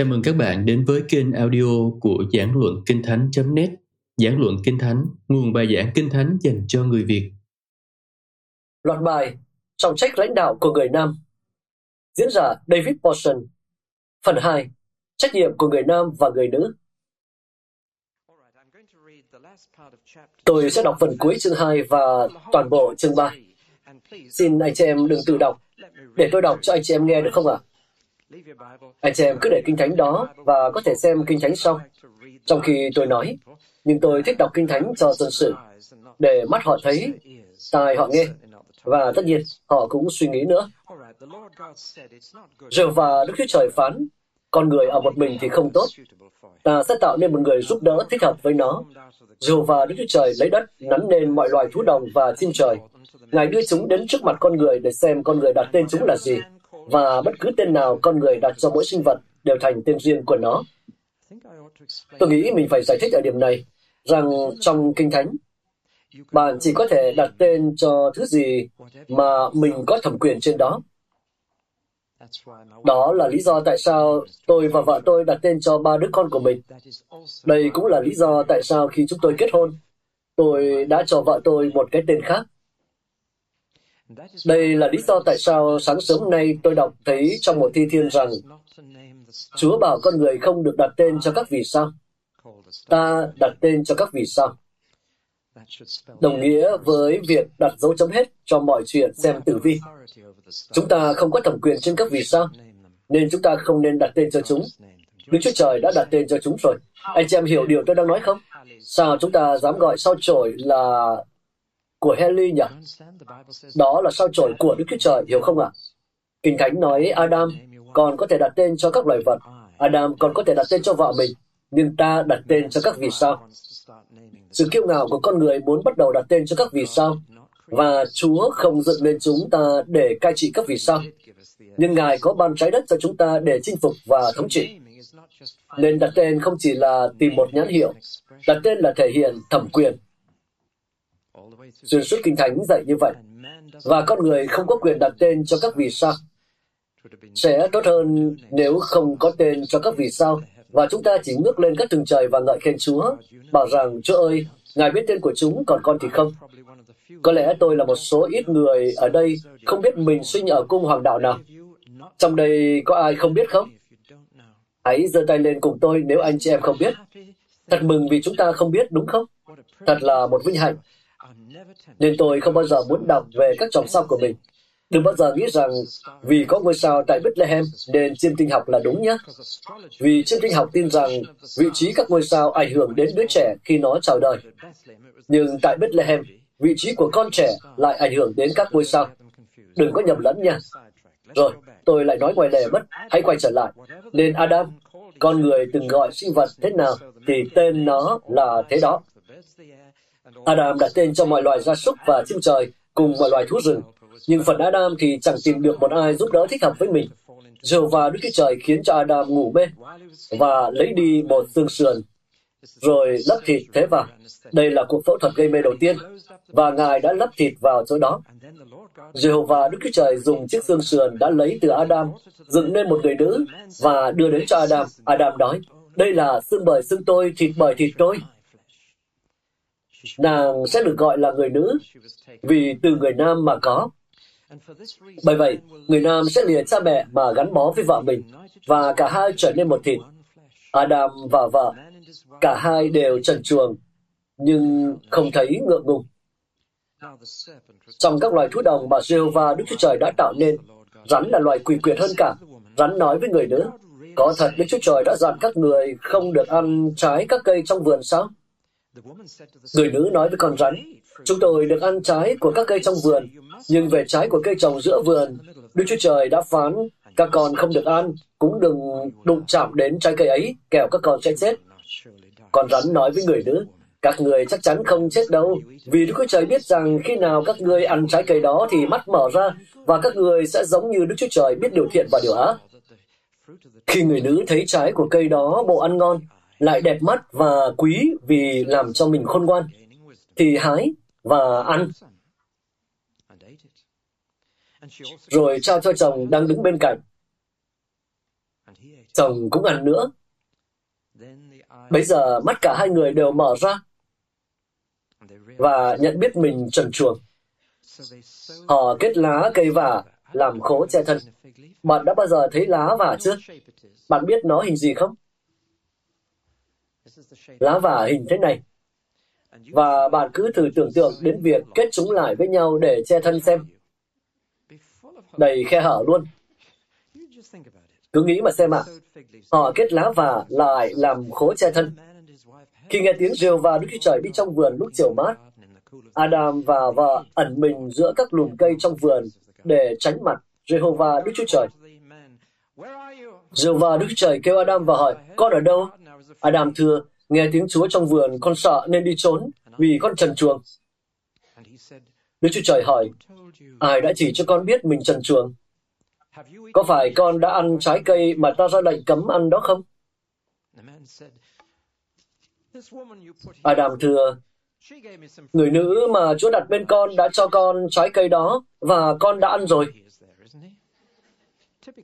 Chào mừng các bạn đến với kênh audio của Giảng Luận Kinh Thánh.net Giảng Luận Kinh Thánh, nguồn bài giảng Kinh Thánh dành cho người Việt. Loạt bài Trọng trách lãnh đạo của người Nam. Diễn giả David Paulson. Phần 2 Trách nhiệm của người Nam và người nữ. Tôi sẽ đọc phần cuối chương 2 và toàn bộ chương 3. Xin anh chị em đừng tự đọc, để tôi đọc cho anh chị em nghe được không ạ? Anh chị em cứ để kinh thánh đó và có thể xem kinh thánh sau. Trong khi tôi nói, nhưng tôi thích đọc kinh thánh cho dân sự, để mắt họ thấy, tai họ nghe, và tất nhiên họ cũng suy nghĩ nữa. Giờ và Đức Chúa Trời phán, con người ở một mình thì không tốt. Ta sẽ tạo nên một người giúp đỡ thích hợp với nó. Dù và Đức Chúa Trời lấy đất nắn nên mọi loài thú đồng và chim trời. Ngài đưa chúng đến trước mặt con người để xem con người đặt tên chúng là gì và bất cứ tên nào con người đặt cho mỗi sinh vật đều thành tên riêng của nó. Tôi nghĩ mình phải giải thích ở điểm này rằng trong Kinh Thánh, bạn chỉ có thể đặt tên cho thứ gì mà mình có thẩm quyền trên đó. Đó là lý do tại sao tôi và vợ tôi đặt tên cho ba đứa con của mình. Đây cũng là lý do tại sao khi chúng tôi kết hôn, tôi đã cho vợ tôi một cái tên khác. Đây là lý do tại sao sáng sớm nay tôi đọc thấy trong một thi thiên rằng Chúa bảo con người không được đặt tên cho các vì sao. Ta đặt tên cho các vì sao. Đồng nghĩa với việc đặt dấu chấm hết cho mọi chuyện xem tử vi. Chúng ta không có thẩm quyền trên các vì sao, nên chúng ta không nên đặt tên cho chúng. Đức Chúa Trời đã đặt tên cho chúng rồi. Anh chị em hiểu điều tôi đang nói không? Sao chúng ta dám gọi sao chổi là của Heli nhỉ? Đó là sao chổi của Đức Chúa Trời, hiểu không ạ? Kinh Thánh nói Adam còn có thể đặt tên cho các loài vật. Adam còn có thể đặt tên cho vợ mình, nhưng ta đặt tên cho các vì sao. Sự kiêu ngạo của con người muốn bắt đầu đặt tên cho các vì sao, và Chúa không dựng nên chúng ta để cai trị các vì sao. Nhưng Ngài có ban trái đất cho chúng ta để chinh phục và thống trị. Nên đặt tên không chỉ là tìm một nhãn hiệu, đặt tên là thể hiện thẩm quyền. Xuyên suốt Kinh Thánh dạy như vậy. Và con người không có quyền đặt tên cho các vì sao. Sẽ tốt hơn nếu không có tên cho các vì sao, và chúng ta chỉ ngước lên các tầng trời và ngợi khen Chúa, bảo rằng, Chúa ơi, Ngài biết tên của chúng, còn con thì không. Có lẽ tôi là một số ít người ở đây không biết mình sinh ở cung hoàng đạo nào. Trong đây có ai không biết không? Hãy giơ tay lên cùng tôi nếu anh chị em không biết. Thật mừng vì chúng ta không biết, đúng không? Thật là một vinh hạnh. Nên tôi không bao giờ muốn đọc về các chòm sao của mình. Đừng bao giờ nghĩ rằng vì có ngôi sao tại Bethlehem nên chiêm tinh học là đúng nhé. Vì chiêm tinh học tin rằng vị trí các ngôi sao ảnh hưởng đến đứa trẻ khi nó chào đời. Nhưng tại Bethlehem, vị trí của con trẻ lại ảnh hưởng đến các ngôi sao. Đừng có nhầm lẫn nha. Rồi, tôi lại nói ngoài lề mất, hãy quay trở lại. Nên Adam, con người từng gọi sinh vật thế nào thì tên nó là thế đó. Adam đặt tên cho mọi loài gia súc và chim trời cùng mọi loài thú rừng. Nhưng phần Adam thì chẳng tìm được một ai giúp đỡ thích hợp với mình. Giờ và Đức Chúa Trời khiến cho Adam ngủ mê và lấy đi một xương sườn rồi lấp thịt thế vào. Đây là cuộc phẫu thuật gây mê đầu tiên, và Ngài đã lấp thịt vào chỗ đó. Jehovah Đức Chúa Trời dùng chiếc xương sườn đã lấy từ Adam, dựng nên một người nữ và đưa đến cho Adam. Adam nói, đây là xương bởi xương tôi, thịt bởi thịt tôi. Nàng sẽ được gọi là người nữ vì từ người nam mà có. Bởi vậy, người nam sẽ lìa cha mẹ mà gắn bó với vợ mình, và cả hai trở nên một thịt. Adam và vợ, cả hai đều trần truồng, nhưng không thấy ngượng ngùng. Trong các loài thú đồng mà Jehovah Đức Chúa Trời đã tạo nên, rắn là loài quỷ quyệt hơn cả. Rắn nói với người nữ, có thật Đức Chúa Trời đã dặn các người không được ăn trái các cây trong vườn sao? Người nữ nói với con rắn, chúng tôi được ăn trái của các cây trong vườn, nhưng về trái của cây trồng giữa vườn, Đức Chúa Trời đã phán các con không được ăn, cũng đừng đụng chạm đến trái cây ấy, kẻo các con sẽ chết. Con rắn nói với người nữ, các người chắc chắn không chết đâu, vì Đức Chúa Trời biết rằng khi nào các ngươi ăn trái cây đó thì mắt mở ra, và các người sẽ giống như Đức Chúa Trời biết điều thiện và điều ác. Khi người nữ thấy trái của cây đó bộ ăn ngon, lại đẹp mắt và quý vì làm cho mình khôn ngoan, thì hái và ăn. Rồi trao cho chồng đang đứng bên cạnh. chồng cũng ăn nữa. Bây giờ mắt cả hai người đều mở ra và nhận biết mình trần truồng. Họ kết lá cây vả làm khố che thân. Bạn đã bao giờ thấy lá vả chưa? Bạn biết nó hình gì không? Lá vả hình thế này. Và bạn cứ thử tưởng tượng đến việc kết chúng lại với nhau để che thân xem. Đầy khe hở luôn. Cứ nghĩ mà xem ạ. À. Họ kết lá và lại làm khố che thân. Khi nghe tiếng rêu và Đức Chúa Trời đi trong vườn lúc chiều mát, Adam và vợ ẩn mình giữa các lùm cây trong vườn để tránh mặt Jehovah Đức Chúa Trời. Jehovah Đức Chúa Trời kêu Adam và hỏi, con ở đâu? Adam thưa, nghe tiếng Chúa trong vườn, con sợ nên đi trốn, vì con trần truồng. Đức Chúa Trời hỏi, ai đã chỉ cho con biết mình trần truồng? Có phải con đã ăn trái cây mà ta ra lệnh cấm ăn đó không? Adam thưa, người nữ mà Chúa đặt bên con đã cho con trái cây đó và con đã ăn rồi.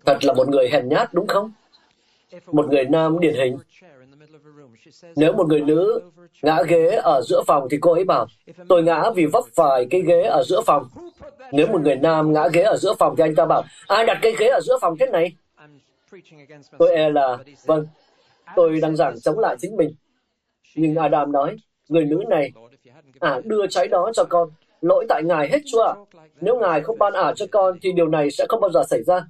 Thật là một người hèn nhát đúng không? Một người nam điển hình. Nếu một người nữ ngã ghế ở giữa phòng thì cô ấy bảo, tôi ngã vì vấp phải cái ghế ở giữa phòng. Nếu một người nam ngã ghế ở giữa phòng thì anh ta bảo, ai đặt cái ghế ở giữa phòng thế này? Tôi e là, vâng, tôi đang giảng chống lại chính mình. Nhưng Adam nói, người nữ này, à đưa trái đó cho con, lỗi tại Ngài hết chúa ạ. Nếu Ngài không ban ả cho con thì điều này sẽ không bao giờ xảy ra.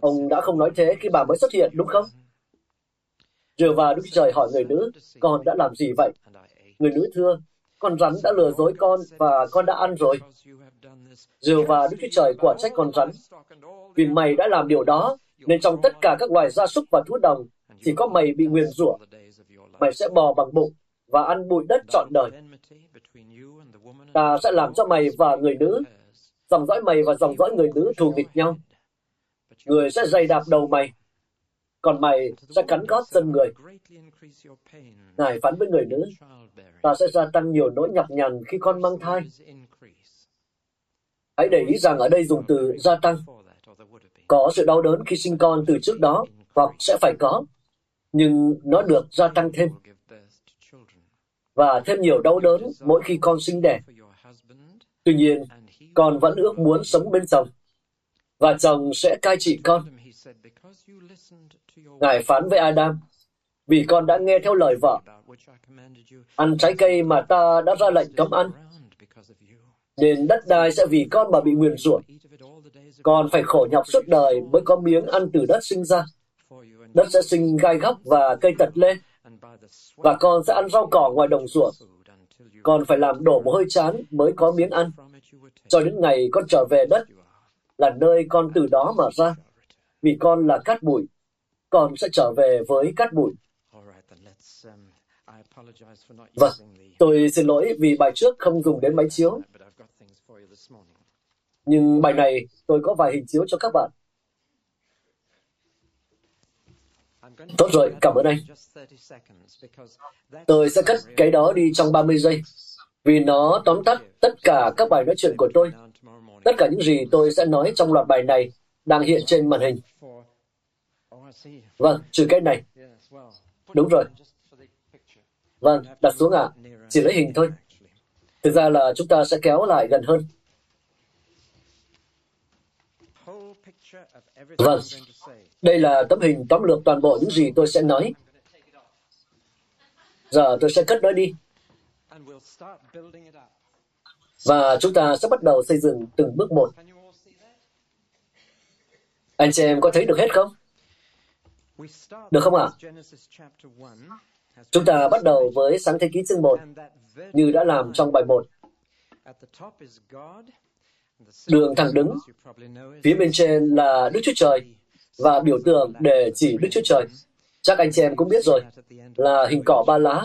Ông đã không nói thế khi bà mới xuất hiện, đúng không? Rửa và Đức Trời hỏi người nữ, con đã làm gì vậy? Người nữ thưa, con rắn đã lừa dối con và con đã ăn rồi. Rửa và Đức Chúa Trời quả trách con rắn. Vì mày đã làm điều đó, nên trong tất cả các loài gia súc và thú đồng, chỉ có mày bị nguyền rủa. Mày sẽ bò bằng bụng và ăn bụi đất trọn đời. Ta sẽ làm cho mày và người nữ, dòng dõi mày và dòng dõi người nữ thù nghịch nhau. Người sẽ dày đạp đầu mày, còn mày sẽ cắn gót dân người. Ngài phán với người nữ, ta sẽ gia tăng nhiều nỗi nhọc nhằn khi con mang thai. Hãy để ý rằng ở đây dùng từ gia tăng. Có sự đau đớn khi sinh con từ trước đó, hoặc sẽ phải có, nhưng nó được gia tăng thêm. Và thêm nhiều đau đớn mỗi khi con sinh đẻ. Tuy nhiên, con vẫn ước muốn sống bên chồng, và chồng sẽ cai trị con. Ngài phán với Adam, vì con đã nghe theo lời vợ, ăn trái cây mà ta đã ra lệnh cấm ăn, nên đất đai sẽ vì con mà bị nguyền rủa. Con phải khổ nhọc suốt đời mới có miếng ăn từ đất sinh ra. Đất sẽ sinh gai góc và cây tật lên, và con sẽ ăn rau cỏ ngoài đồng ruộng. Con phải làm đổ một hơi chán mới có miếng ăn, cho đến ngày con trở về đất, là nơi con từ đó mà ra. Vì con là cát bụi, con sẽ trở về với cát bụi. Vâng, tôi xin lỗi vì bài trước không dùng đến máy chiếu. Nhưng bài này tôi có vài hình chiếu cho các bạn. Tốt rồi, cảm ơn anh. Tôi sẽ cắt cái đó đi trong 30 giây, vì nó tóm tắt tất cả các bài nói chuyện của tôi. Tất cả những gì tôi sẽ nói trong loạt bài này đang hiện trên màn hình. Vâng, trừ cái này. Đúng rồi. Vâng, đặt xuống ạ. À. Chỉ lấy hình thôi. Thực ra là chúng ta sẽ kéo lại gần hơn. Vâng, đây là tấm hình tóm lược toàn bộ những gì tôi sẽ nói. Giờ tôi sẽ cất nó đi. Và chúng ta sẽ bắt đầu xây dựng từng bước một. Anh chị em có thấy được hết không? Được không ạ? Chúng ta bắt đầu với sáng thế ký chương 1, như đã làm trong bài 1. Đường thẳng đứng, phía bên trên là Đức Chúa Trời, và biểu tượng để chỉ Đức Chúa Trời. Chắc anh chị em cũng biết rồi, là hình cỏ ba lá,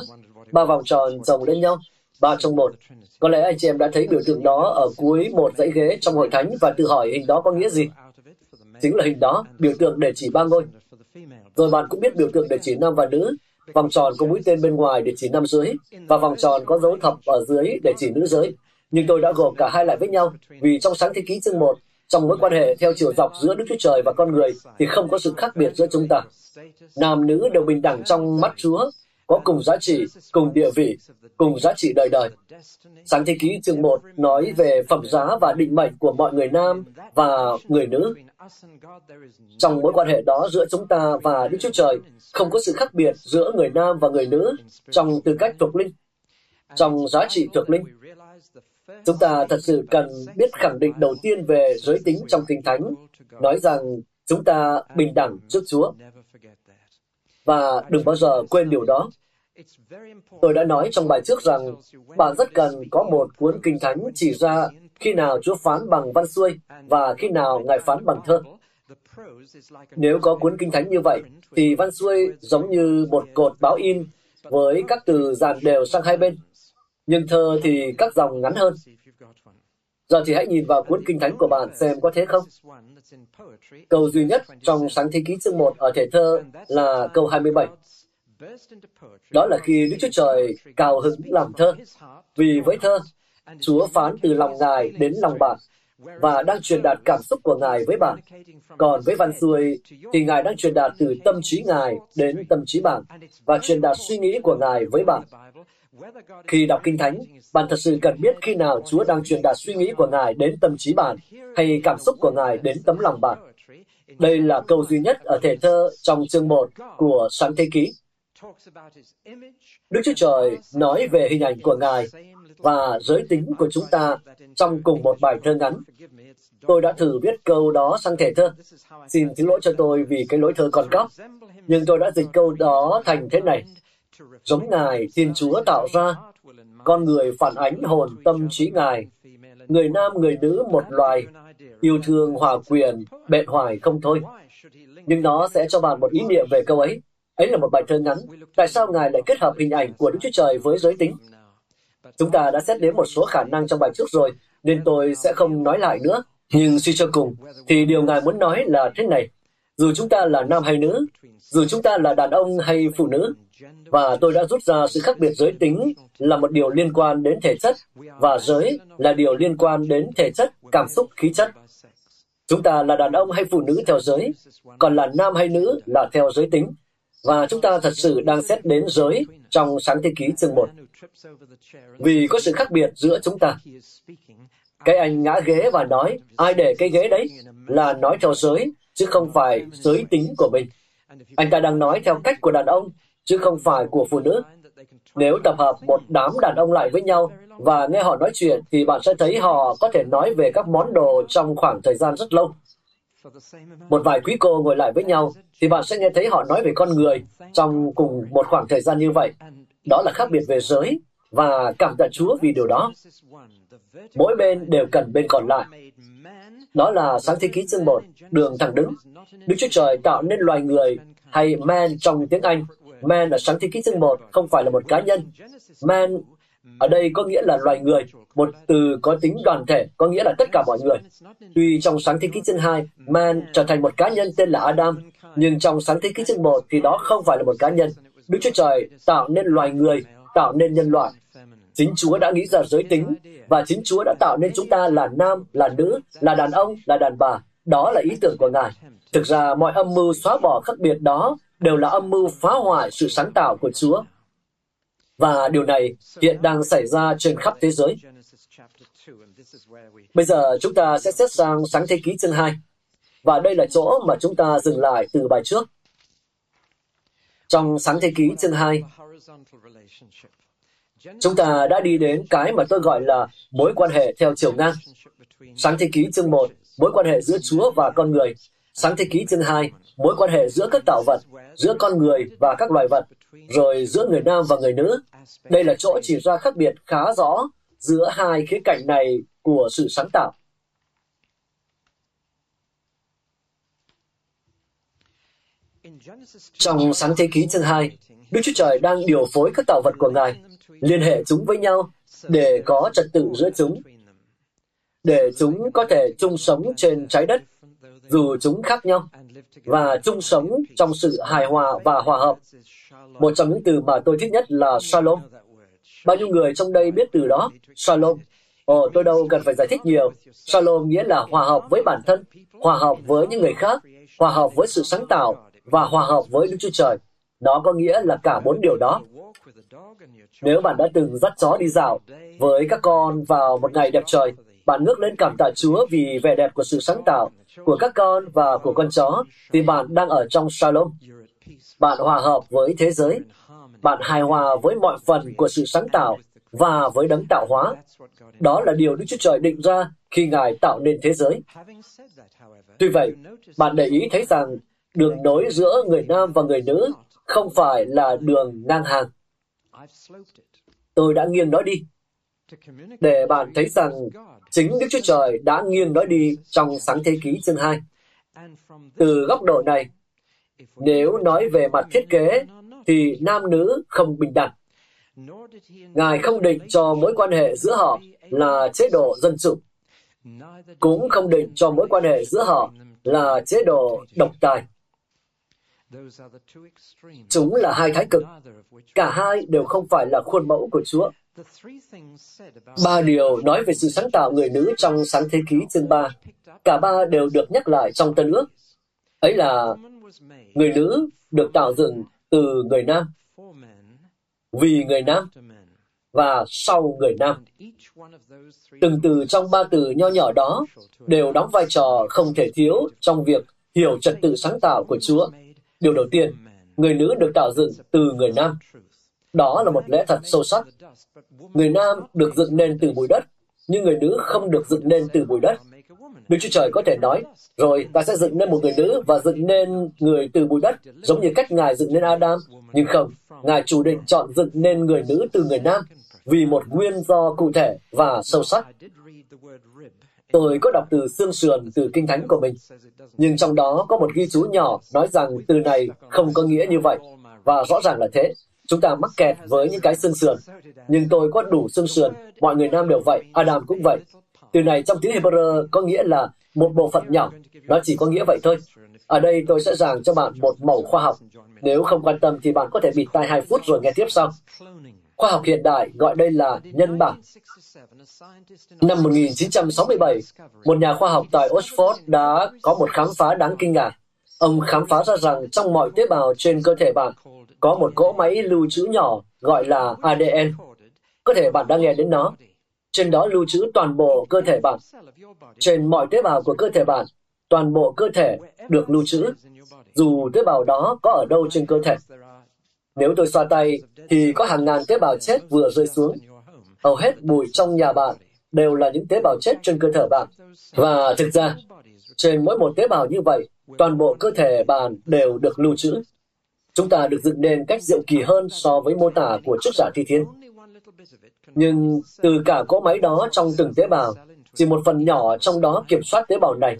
ba vòng tròn chồng lên nhau, ba trong một. Có lẽ anh chị em đã thấy biểu tượng đó ở cuối một dãy ghế trong hội thánh và tự hỏi hình đó có nghĩa gì. Chính là hình đó, biểu tượng để chỉ ba ngôi. Rồi bạn cũng biết biểu tượng để chỉ nam và nữ, vòng tròn có mũi tên bên ngoài để chỉ nam giới và vòng tròn có dấu thập ở dưới để chỉ nữ giới. Nhưng tôi đã gộp cả hai lại với nhau, vì trong sáng thế ký chương 1, trong mối quan hệ theo chiều dọc giữa Đức Chúa Trời và con người thì không có sự khác biệt giữa chúng ta. Nam nữ đều bình đẳng trong mắt Chúa, có cùng giá trị, cùng địa vị, cùng giá trị đời đời. Sáng thế ký chương 1 nói về phẩm giá và định mệnh của mọi người nam và người nữ. Trong mối quan hệ đó giữa chúng ta và Đức Chúa Trời, không có sự khác biệt giữa người nam và người nữ trong tư cách thuộc linh, trong giá trị thuộc linh. Chúng ta thật sự cần biết khẳng định đầu tiên về giới tính trong Kinh Thánh, nói rằng chúng ta bình đẳng trước Chúa. Và đừng bao giờ quên điều đó. Tôi đã nói trong bài trước rằng bạn rất cần có một cuốn kinh thánh chỉ ra khi nào Chúa phán bằng văn xuôi và khi nào Ngài phán bằng thơ. Nếu có cuốn kinh thánh như vậy, thì văn xuôi giống như một cột báo in với các từ dàn đều sang hai bên. Nhưng thơ thì các dòng ngắn hơn. Giờ thì hãy nhìn vào cuốn kinh thánh của bạn xem có thế không. Câu duy nhất trong sáng thế ký chương 1 ở thể thơ là câu 27. Đó là khi Đức Chúa Trời cao hứng làm thơ. Vì với thơ, Chúa phán từ lòng Ngài đến lòng bạn và đang truyền đạt cảm xúc của Ngài với bạn. Còn với văn xuôi thì Ngài đang truyền đạt từ tâm trí Ngài đến tâm trí bạn và truyền đạt suy nghĩ của Ngài với bạn. Khi đọc Kinh Thánh, bạn thật sự cần biết khi nào Chúa đang truyền đạt suy nghĩ của Ngài đến tâm trí bạn hay cảm xúc của Ngài đến tấm lòng bạn. Đây là câu duy nhất ở thể thơ trong chương 1 của Sáng Thế Ký. Đức Chúa Trời nói về hình ảnh của Ngài và giới tính của chúng ta trong cùng một bài thơ ngắn. Tôi đã thử viết câu đó sang thể thơ. Xin thứ lỗi cho tôi vì cái lỗi thơ còn cóc. Nhưng tôi đã dịch câu đó thành thế này. Giống Ngài, Thiên Chúa tạo ra, con người phản ánh hồn tâm trí Ngài. Người nam, người nữ một loài, yêu thương hòa quyền, bện hoài không thôi. Nhưng nó sẽ cho bạn một ý niệm về câu ấy. Ấy là một bài thơ ngắn. Tại sao Ngài lại kết hợp hình ảnh của Đức Chúa Trời với giới tính? Chúng ta đã xét đến một số khả năng trong bài trước rồi, nên tôi sẽ không nói lại nữa. Nhưng suy cho cùng, thì điều Ngài muốn nói là thế này. Dù chúng ta là nam hay nữ, dù chúng ta là đàn ông hay phụ nữ, và tôi đã rút ra sự khác biệt giới tính là một điều liên quan đến thể chất, và giới là điều liên quan đến thể chất, cảm xúc, khí chất. Chúng ta là đàn ông hay phụ nữ theo giới, còn là nam hay nữ là theo giới tính. Và chúng ta thật sự đang xét đến giới trong sáng thế ký chương 1. Vì có sự khác biệt giữa chúng ta. Cái anh ngã ghế và nói, ai để cái ghế đấy, là nói theo giới, chứ không phải giới tính của mình. Anh ta đang nói theo cách của đàn ông, chứ không phải của phụ nữ. Nếu tập hợp một đám đàn ông lại với nhau và nghe họ nói chuyện, thì bạn sẽ thấy họ có thể nói về các món đồ trong khoảng thời gian rất lâu. Một vài quý cô ngồi lại với nhau, thì bạn sẽ nghe thấy họ nói về con người trong cùng một khoảng thời gian như vậy. Đó là khác biệt về giới, và cảm tạ Chúa vì điều đó. Mỗi bên đều cần bên còn lại. Đó là sáng thế ký chương 1, đường thẳng đứng. Đức Chúa Trời tạo nên loài người, hay man trong tiếng Anh. Man ở sáng thế ký chương 1 không phải là một cá nhân. Man ở đây có nghĩa là loài người, một từ có tính đoàn thể, có nghĩa là tất cả mọi người. Tuy trong sáng thế ký chương 2, man trở thành một cá nhân tên là Adam, nhưng trong sáng thế ký chương 1 thì đó không phải là một cá nhân. Đức Chúa Trời tạo nên loài người, tạo nên nhân loại. Chính Chúa đã nghĩ ra giới tính, và chính Chúa đã tạo nên chúng ta là nam, là nữ, là đàn ông, là đàn bà. Đó là ý tưởng của Ngài. Thực ra, mọi âm mưu xóa bỏ khác biệt đó đều là âm mưu phá hoại sự sáng tạo của Chúa. Và điều này hiện đang xảy ra trên khắp thế giới. Bây giờ chúng ta sẽ xét sang sáng thế ký chương 2. Và đây là chỗ mà chúng ta dừng lại từ bài trước. Trong sáng thế ký chương 2, chúng ta đã đi đến cái mà tôi gọi là mối quan hệ theo chiều ngang. Sáng thế ký chương 1, mối quan hệ giữa Chúa và con người. Sáng thế ký chương 2, mối quan hệ giữa các tạo vật, giữa con người và các loài vật, rồi giữa người nam và người nữ. Đây là chỗ chỉ ra khác biệt khá rõ giữa hai khía cạnh này của sự sáng tạo. Trong sáng thế ký chương 2, Đức Chúa Trời đang điều phối các tạo vật của Ngài, liên hệ chúng với nhau để có trật tự giữa chúng, để chúng có thể chung sống trên trái đất, dù chúng khác nhau, và chung sống trong sự hài hòa và hòa hợp. Một trong những từ mà tôi thích nhất là Shalom. Bao nhiêu người trong đây biết từ đó, Shalom? Ồ, tôi đâu cần phải giải thích nhiều. Shalom nghĩa là hòa hợp với bản thân, hòa hợp với những người khác, hòa hợp với sự sáng tạo và hòa hợp với Đức Chúa Trời. Nó có nghĩa là cả bốn điều đó. Nếu bạn đã từng dắt chó đi dạo với các con vào một ngày đẹp trời, bạn ngước lên cảm tạ Chúa vì vẻ đẹp của sự sáng tạo của các con và của con chó, thì bạn đang ở trong Shalom. Bạn hòa hợp với thế giới. Bạn hài hòa với mọi phần của sự sáng tạo và với đấng tạo hóa. Đó là điều Đức Chúa Trời định ra khi Ngài tạo nên thế giới. Tuy vậy, bạn để ý thấy rằng đường nối giữa người nam và người nữ không phải là đường ngang hàng. Tôi đã nghiêng nó đi để bạn thấy rằng chính Đức Chúa Trời đã nghiêng nó đi trong sáng thế ký chương 2. Từ góc độ này, nếu nói về mặt thiết kế, thì nam nữ không bình đẳng. Ngài không định cho mối quan hệ giữa họ là chế độ dân chủ, cũng không định cho mối quan hệ giữa họ là chế độ độc tài. Chúng là hai thái cực. Cả hai đều không phải là khuôn mẫu của Chúa. Ba điều nói về sự sáng tạo người nữ trong sáng thế ký chương 3. Cả ba đều được nhắc lại trong Tân ước. Ấy là người nữ được tạo dựng từ người nam, vì người nam và sau người nam. Từng từ trong ba từ nho nhỏ đó đều đóng vai trò không thể thiếu trong việc hiểu trật tự sáng tạo của Chúa. Điều đầu tiên, người nữ được tạo dựng từ người nam. Đó là một lẽ thật sâu sắc. Người nam được dựng nên từ bụi đất, nhưng người nữ không được dựng nên từ bụi đất. Đức Chúa Trời có thể nói, rồi ta sẽ dựng nên một người nữ và dựng nên người từ bụi đất, giống như cách Ngài dựng nên Adam. Nhưng không, Ngài chủ định chọn dựng nên người nữ từ người nam vì một nguyên do cụ thể và sâu sắc. Tôi có đọc từ xương sườn từ kinh thánh của mình, nhưng trong đó có một ghi chú nhỏ nói rằng từ này không có nghĩa như vậy, và rõ ràng là thế. Chúng ta mắc kẹt với những cái xương sườn, nhưng tôi có đủ xương sườn, mọi người nam đều vậy, Adam cũng vậy. Từ này trong tiếng Hebrew có nghĩa là một bộ phận nhỏ, nó chỉ có nghĩa vậy thôi. Ở đây tôi sẽ giảng cho bạn một mẫu khoa học. Nếu không quan tâm thì bạn có thể bịt tai 2 phút rồi nghe tiếp sau. Khoa học hiện đại gọi đây là nhân bản. Năm 1967, một nhà khoa học tại Oxford đã có một khám phá đáng kinh ngạc. Ông khám phá ra rằng trong mọi tế bào trên cơ thể bạn có một cỗ máy lưu trữ nhỏ gọi là ADN. Có thể bạn đã nghe đến nó. Trên đó lưu trữ toàn bộ cơ thể bạn. Trên mọi tế bào của cơ thể bạn, toàn bộ cơ thể được lưu trữ, dù tế bào đó có ở đâu trên cơ thể. Nếu tôi xoa tay, thì có hàng ngàn tế bào chết vừa rơi xuống. Hầu hết bụi trong nhà bạn đều là những tế bào chết trên cơ thể bạn. Và thực ra, trên mỗi một tế bào như vậy, toàn bộ cơ thể bạn đều được lưu trữ. Chúng ta được dựng nên cách diệu kỳ hơn so với mô tả của chức giả thi thiên. Nhưng từ cả cỗ máy đó trong từng tế bào, chỉ một phần nhỏ trong đó kiểm soát tế bào này.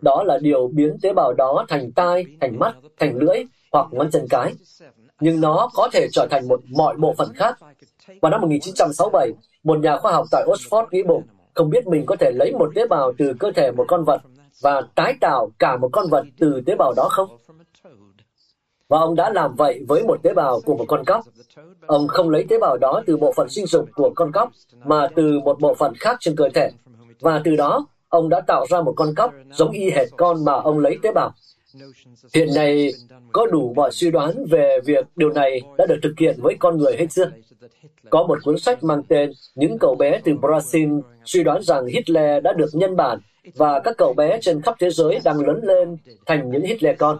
Đó là điều biến tế bào đó thành tai, thành mắt, thành lưỡi hoặc ngón chân cái. Nhưng nó có thể trở thành một mọi bộ phận khác. Vào năm 1967, một nhà khoa học tại Oxford nghĩ bụng, không biết mình có thể lấy một tế bào từ cơ thể một con vật và tái tạo cả một con vật từ tế bào đó không? Và ông đã làm vậy với một tế bào của một con cóc. Ông không lấy tế bào đó từ bộ phận sinh dục của con cóc, mà từ một bộ phận khác trên cơ thể. Và từ đó, ông đã tạo ra một con cóc giống y hệt con mà ông lấy tế bào. Hiện nay, có đủ mọi suy đoán về việc điều này đã được thực hiện với con người hay chưa? Có một cuốn sách mang tên Những cậu bé từ Brazil suy đoán rằng Hitler đã được nhân bản và các cậu bé trên khắp thế giới đang lớn lên thành những Hitler con.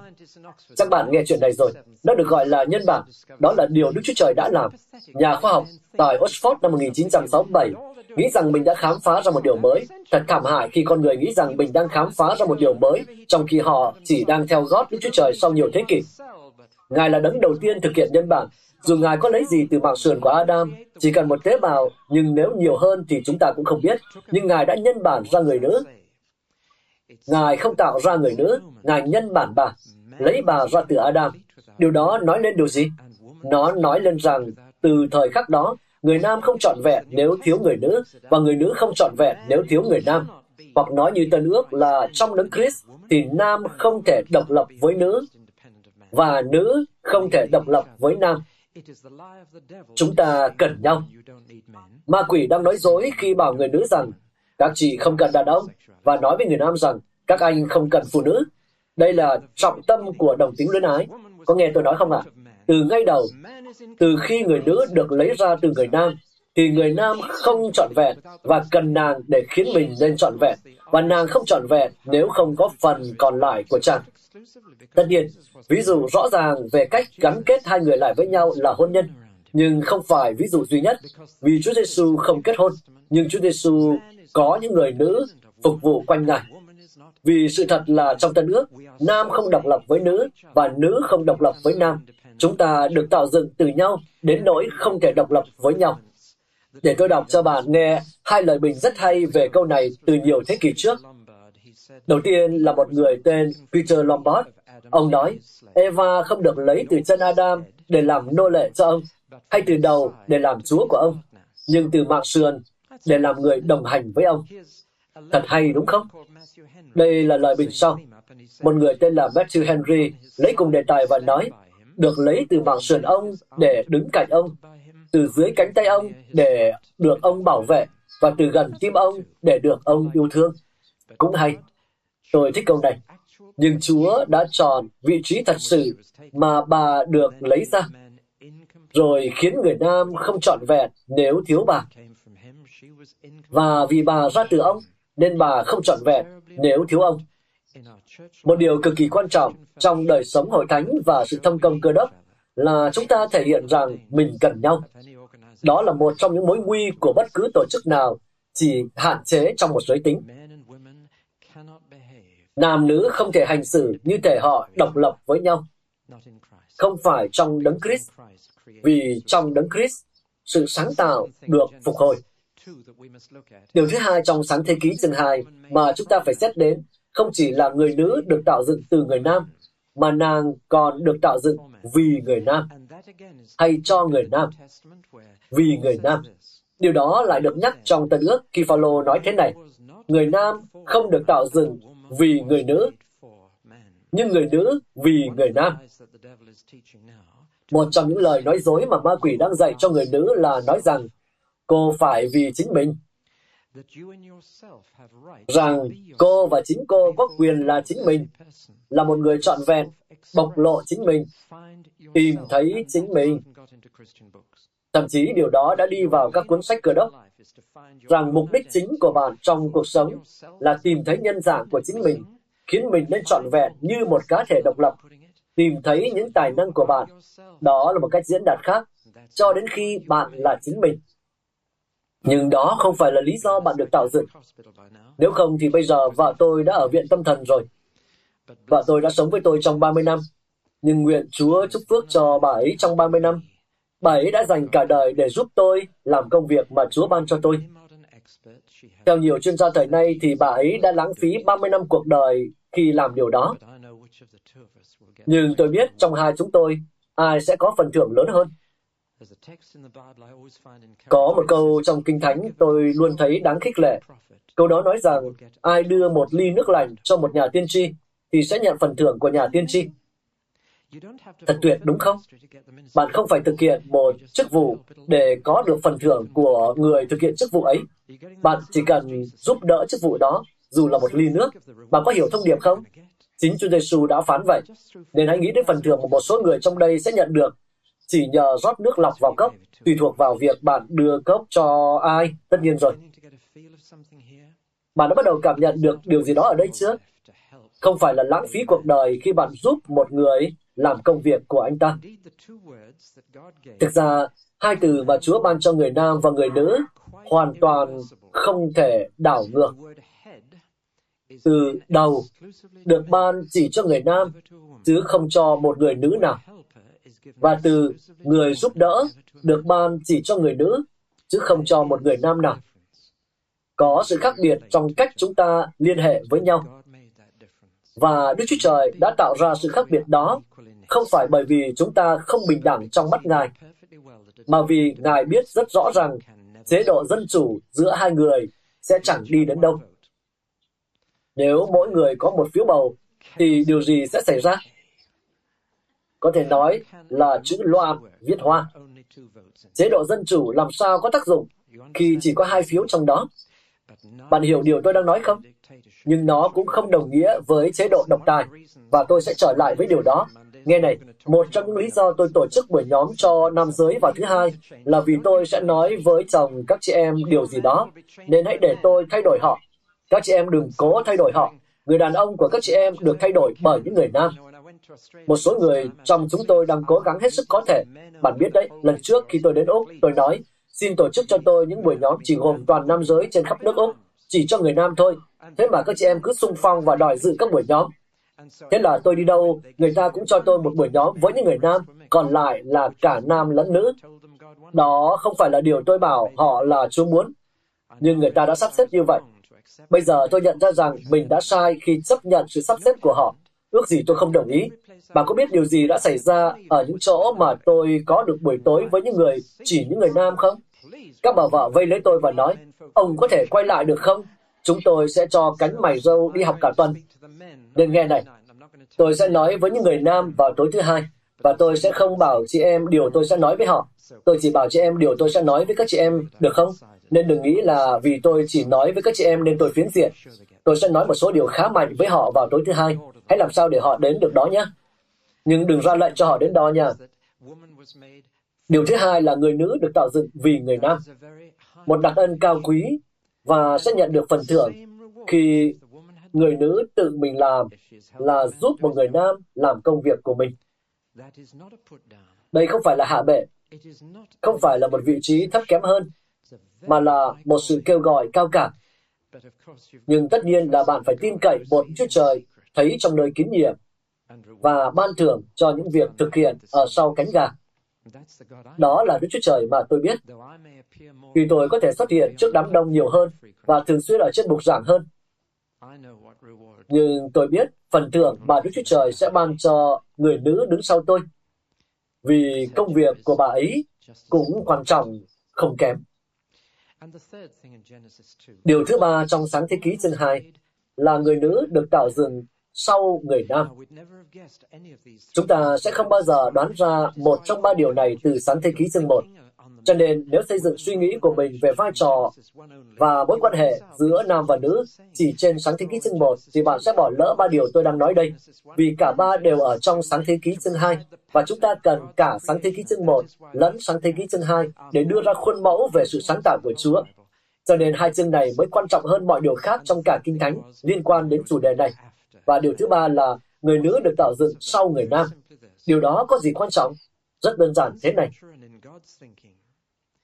Chắc bạn nghe chuyện này rồi. Nó được gọi là nhân bản. Đó là điều Đức Chúa Trời đã làm. Nhà khoa học tại Oxford năm 1967 nghĩ rằng mình đã khám phá ra một điều mới. Thật thảm hại khi con người nghĩ rằng mình đang khám phá ra một điều mới, trong khi họ chỉ đang theo gót Đức Chúa Trời sau nhiều thế kỷ. Ngài là đấng đầu tiên thực hiện nhân bản. Dù Ngài có lấy gì từ mạng sườn của Adam, chỉ cần một tế bào, nhưng nếu nhiều hơn thì chúng ta cũng không biết. Nhưng Ngài đã nhân bản ra người nữ. Ngài không tạo ra người nữ, Ngài nhân bản bà, lấy bà ra từ Adam. Điều đó nói lên điều gì? Nó nói lên rằng từ thời khắc đó, người nam không trọn vẹn nếu thiếu người nữ, và người nữ không trọn vẹn nếu thiếu người nam. Hoặc nói như Tân ước là trong đấng Christ thì nam không thể độc lập với nữ, và nữ không thể độc lập với nam. Chúng ta cần nhau. Ma quỷ đang nói dối khi bảo người nữ rằng các chị không cần đàn ông và nói với người nam rằng các anh không cần phụ nữ. Đây là trọng tâm của đồng tính luyến ái. Có nghe tôi nói không ạ? À? Từ ngay đầu, từ khi người nữ được lấy ra từ người nam, thì người nam không trọn vẹn và cần nàng để khiến mình nên trọn vẹn và nàng không trọn vẹn nếu không có phần còn lại của chàng. Tất nhiên, ví dụ rõ ràng về cách gắn kết hai người lại với nhau là hôn nhân, nhưng không phải ví dụ duy nhất, vì Chúa Giêsu không kết hôn, nhưng Chúa Giêsu có những người nữ phục vụ quanh Ngài. Vì sự thật là trong Tân ước, nam không độc lập với nữ và nữ không độc lập với nam. Chúng ta được tạo dựng từ nhau đến nỗi không thể độc lập với nhau. Để tôi đọc cho bạn nghe hai lời bình rất hay về câu này từ nhiều thế kỷ trước. Đầu tiên là một người tên Peter Lombard. Ông nói, Eva không được lấy từ chân Adam để làm nô lệ cho ông, hay từ đầu để làm chúa của ông, nhưng từ mạng sườn để làm người đồng hành với ông. Thật hay đúng không? Đây là lời bình sau. Một người tên là Matthew Henry lấy cùng đề tài và nói, được lấy từ mảng sườn ông để đứng cạnh ông, từ dưới cánh tay ông để được ông bảo vệ, và từ gần tim ông để được ông yêu thương. Cũng hay. Tôi thích câu này. Nhưng Chúa đã chọn vị trí thật sự mà bà được lấy ra, rồi khiến người nam không trọn vẹn nếu thiếu bà. Và vì bà ra từ ông, nên bà không trọn vẹn nếu thiếu ông. Một điều cực kỳ quan trọng trong đời sống hội thánh và sự thông công cơ đốc là chúng ta thể hiện rằng mình cần nhau. Đó là một trong những mối nguy của bất cứ tổ chức nào chỉ hạn chế trong một giới tính. Nam nữ không thể hành xử như thể họ độc lập với nhau. Không phải trong đấng Christ, vì trong đấng Christ, sự sáng tạo được phục hồi. Điều thứ hai trong sáng thế ký chương 2 mà chúng ta phải xét đến không chỉ là người nữ được tạo dựng từ người nam, mà nàng còn được tạo dựng vì người nam, hay cho người nam, vì người nam. Điều đó lại được nhắc trong Tân ước khi Phaolô nói thế này, người nam không được tạo dựng vì người nữ, nhưng người nữ vì người nam. Một trong những lời nói dối mà ma quỷ đang dạy cho người nữ là nói rằng cô phải vì chính mình rằng cô và chính cô có quyền là chính mình, là một người trọn vẹn, bộc lộ chính mình, tìm thấy chính mình. Thậm chí điều đó đã đi vào các cuốn sách cơ đốc, rằng mục đích chính của bạn trong cuộc sống là tìm thấy nhân dạng của chính mình, khiến mình nên trọn vẹn như một cá thể độc lập, tìm thấy những tài năng của bạn. Đó là một cách diễn đạt khác, cho đến khi bạn là chính mình. Nhưng đó không phải là lý do bạn được tạo dựng. Nếu không thì bây giờ vợ tôi đã ở viện tâm thần rồi. Vợ tôi đã sống với tôi trong 30 năm. Nhưng nguyện Chúa chúc phước cho bà ấy trong 30 năm. Bà ấy đã dành cả đời để giúp tôi làm công việc mà Chúa ban cho tôi. Theo nhiều chuyên gia thời nay thì bà ấy đã lãng phí 30 năm cuộc đời khi làm điều đó. Nhưng tôi biết trong hai chúng tôi, ai sẽ có phần thưởng lớn hơn. Có một câu trong Kinh Thánh tôi luôn thấy đáng khích lệ. Câu đó nói rằng ai đưa một ly nước lạnh cho một nhà tiên tri thì sẽ nhận phần thưởng của nhà tiên tri. Thật tuyệt đúng không? Bạn không phải thực hiện một chức vụ để có được phần thưởng của người thực hiện chức vụ ấy. Bạn chỉ cần giúp đỡ chức vụ đó, dù là một ly nước. Bạn có hiểu thông điệp không? Chính Chúa Giêsu đã phán vậy. Nên hãy nghĩ đến phần thưởng mà một số người trong đây sẽ nhận được chỉ nhờ rót nước lọc vào cốc, tùy thuộc vào việc bạn đưa cốc cho ai, tất nhiên rồi. Bạn đã bắt đầu cảm nhận được điều gì đó ở đây chưa? Không phải là lãng phí cuộc đời khi bạn giúp một người làm công việc của anh ta. Thực ra, hai từ mà Chúa ban cho người nam và người nữ hoàn toàn không thể đảo ngược. Từ đầu được ban chỉ cho người nam, chứ không cho một người nữ nào và từ người giúp đỡ được ban chỉ cho người nữ, chứ không cho một người nam nào. Có sự khác biệt trong cách chúng ta liên hệ với nhau. Và Đức Chúa Trời đã tạo ra sự khác biệt đó không phải bởi vì chúng ta không bình đẳng trong mắt Ngài, mà vì Ngài biết rất rõ rằng chế độ dân chủ giữa hai người sẽ chẳng đi đến đâu. Nếu mỗi người có một phiếu bầu, thì điều gì sẽ xảy ra? Có thể nói là chữ loạn viết hoa. Chế độ dân chủ làm sao có tác dụng khi chỉ có hai phiếu trong đó. Bạn hiểu điều tôi đang nói không? Nhưng nó cũng không đồng nghĩa với chế độ độc tài, và tôi sẽ trở lại với điều đó. Nghe này, một trong những lý do tôi tổ chức buổi nhóm cho nam giới vào thứ hai là vì tôi sẽ nói với chồng các chị em điều gì đó, nên hãy để tôi thay đổi họ. Các chị em đừng cố thay đổi họ. Người đàn ông của các chị em được thay đổi bởi những người nam. Một số người trong chúng tôi đang cố gắng hết sức có thể. Bạn biết đấy, lần trước khi tôi đến Úc, tôi nói, xin tổ chức cho tôi những buổi nhóm chỉ gồm toàn nam giới trên khắp nước Úc, chỉ cho người nam thôi. Thế mà các chị em cứ sung phong và đòi dự các buổi nhóm. Thế là tôi đi đâu, người ta cũng cho tôi một buổi nhóm với những người nam, còn lại là cả nam lẫn nữ. Đó không phải là điều tôi bảo họ là Chúa muốn, nhưng người ta đã sắp xếp như vậy. Bây giờ tôi nhận ra rằng mình đã sai khi chấp nhận sự sắp xếp của họ. Ước gì tôi không đồng ý. Bà có biết điều gì đã xảy ra ở những chỗ mà tôi có được buổi tối với những người, chỉ những người nam không? Các bà vợ vây lấy tôi và nói, ông có thể quay lại được không? Chúng tôi sẽ cho cánh mày râu đi học cả tuần. Nên nghe này, tôi sẽ nói với những người nam vào tối thứ hai, và tôi sẽ không bảo chị em điều tôi sẽ nói với họ. Tôi chỉ bảo chị em điều tôi sẽ nói với các chị em, được không? Nên đừng nghĩ là vì tôi chỉ nói với các chị em nên tôi phiến diện. Tôi sẽ nói một số điều khá mạnh với họ vào tối thứ hai. Hãy làm sao để họ đến được đó nhé. Nhưng đừng ra lệnh cho họ đến đó nha. Điều thứ hai là người nữ được tạo dựng vì người nam. Một đặc ân cao quý và sẽ nhận được phần thưởng khi người nữ tự mình làm là giúp một người nam làm công việc của mình. Đây không phải là hạ bệ, không phải là một vị trí thấp kém hơn, mà là một sự kêu gọi cao cả. Nhưng tất nhiên là bạn phải tin cậy một Chúa Trời, thấy trong nơi kín nhiệm và ban thưởng cho những việc thực hiện ở sau cánh gà. Đó là Đức Chúa Trời mà tôi biết. Vì tôi có thể xuất hiện trước đám đông nhiều hơn và thường xuyên ở trên bục giảng hơn. Nhưng tôi biết phần thưởng mà Đức Chúa Trời sẽ ban cho người nữ đứng sau tôi. Vì công việc của bà ấy cũng quan trọng không kém. Điều thứ ba trong sáng thế ký chương 2 là người nữ được tạo dựng sau người nam. Chúng ta sẽ không bao giờ đoán ra một trong ba điều này từ sáng thế ký chương 1. Cho nên nếu xây dựng suy nghĩ của mình về vai trò và mối quan hệ giữa nam và nữ chỉ trên sáng thế ký chương 1 thì bạn sẽ bỏ lỡ ba điều tôi đang nói đây. Vì cả ba đều ở trong sáng thế ký chương 2 và chúng ta cần cả sáng thế ký chương 1 lẫn sáng thế ký chương 2 để đưa ra khuôn mẫu về sự sáng tạo của Chúa. Cho nên hai chương này mới quan trọng hơn mọi điều khác trong cả Kinh Thánh liên quan đến chủ đề này. Và điều thứ ba là người nữ được tạo dựng sau người nam. Điều đó có gì quan trọng? Rất đơn giản thế này.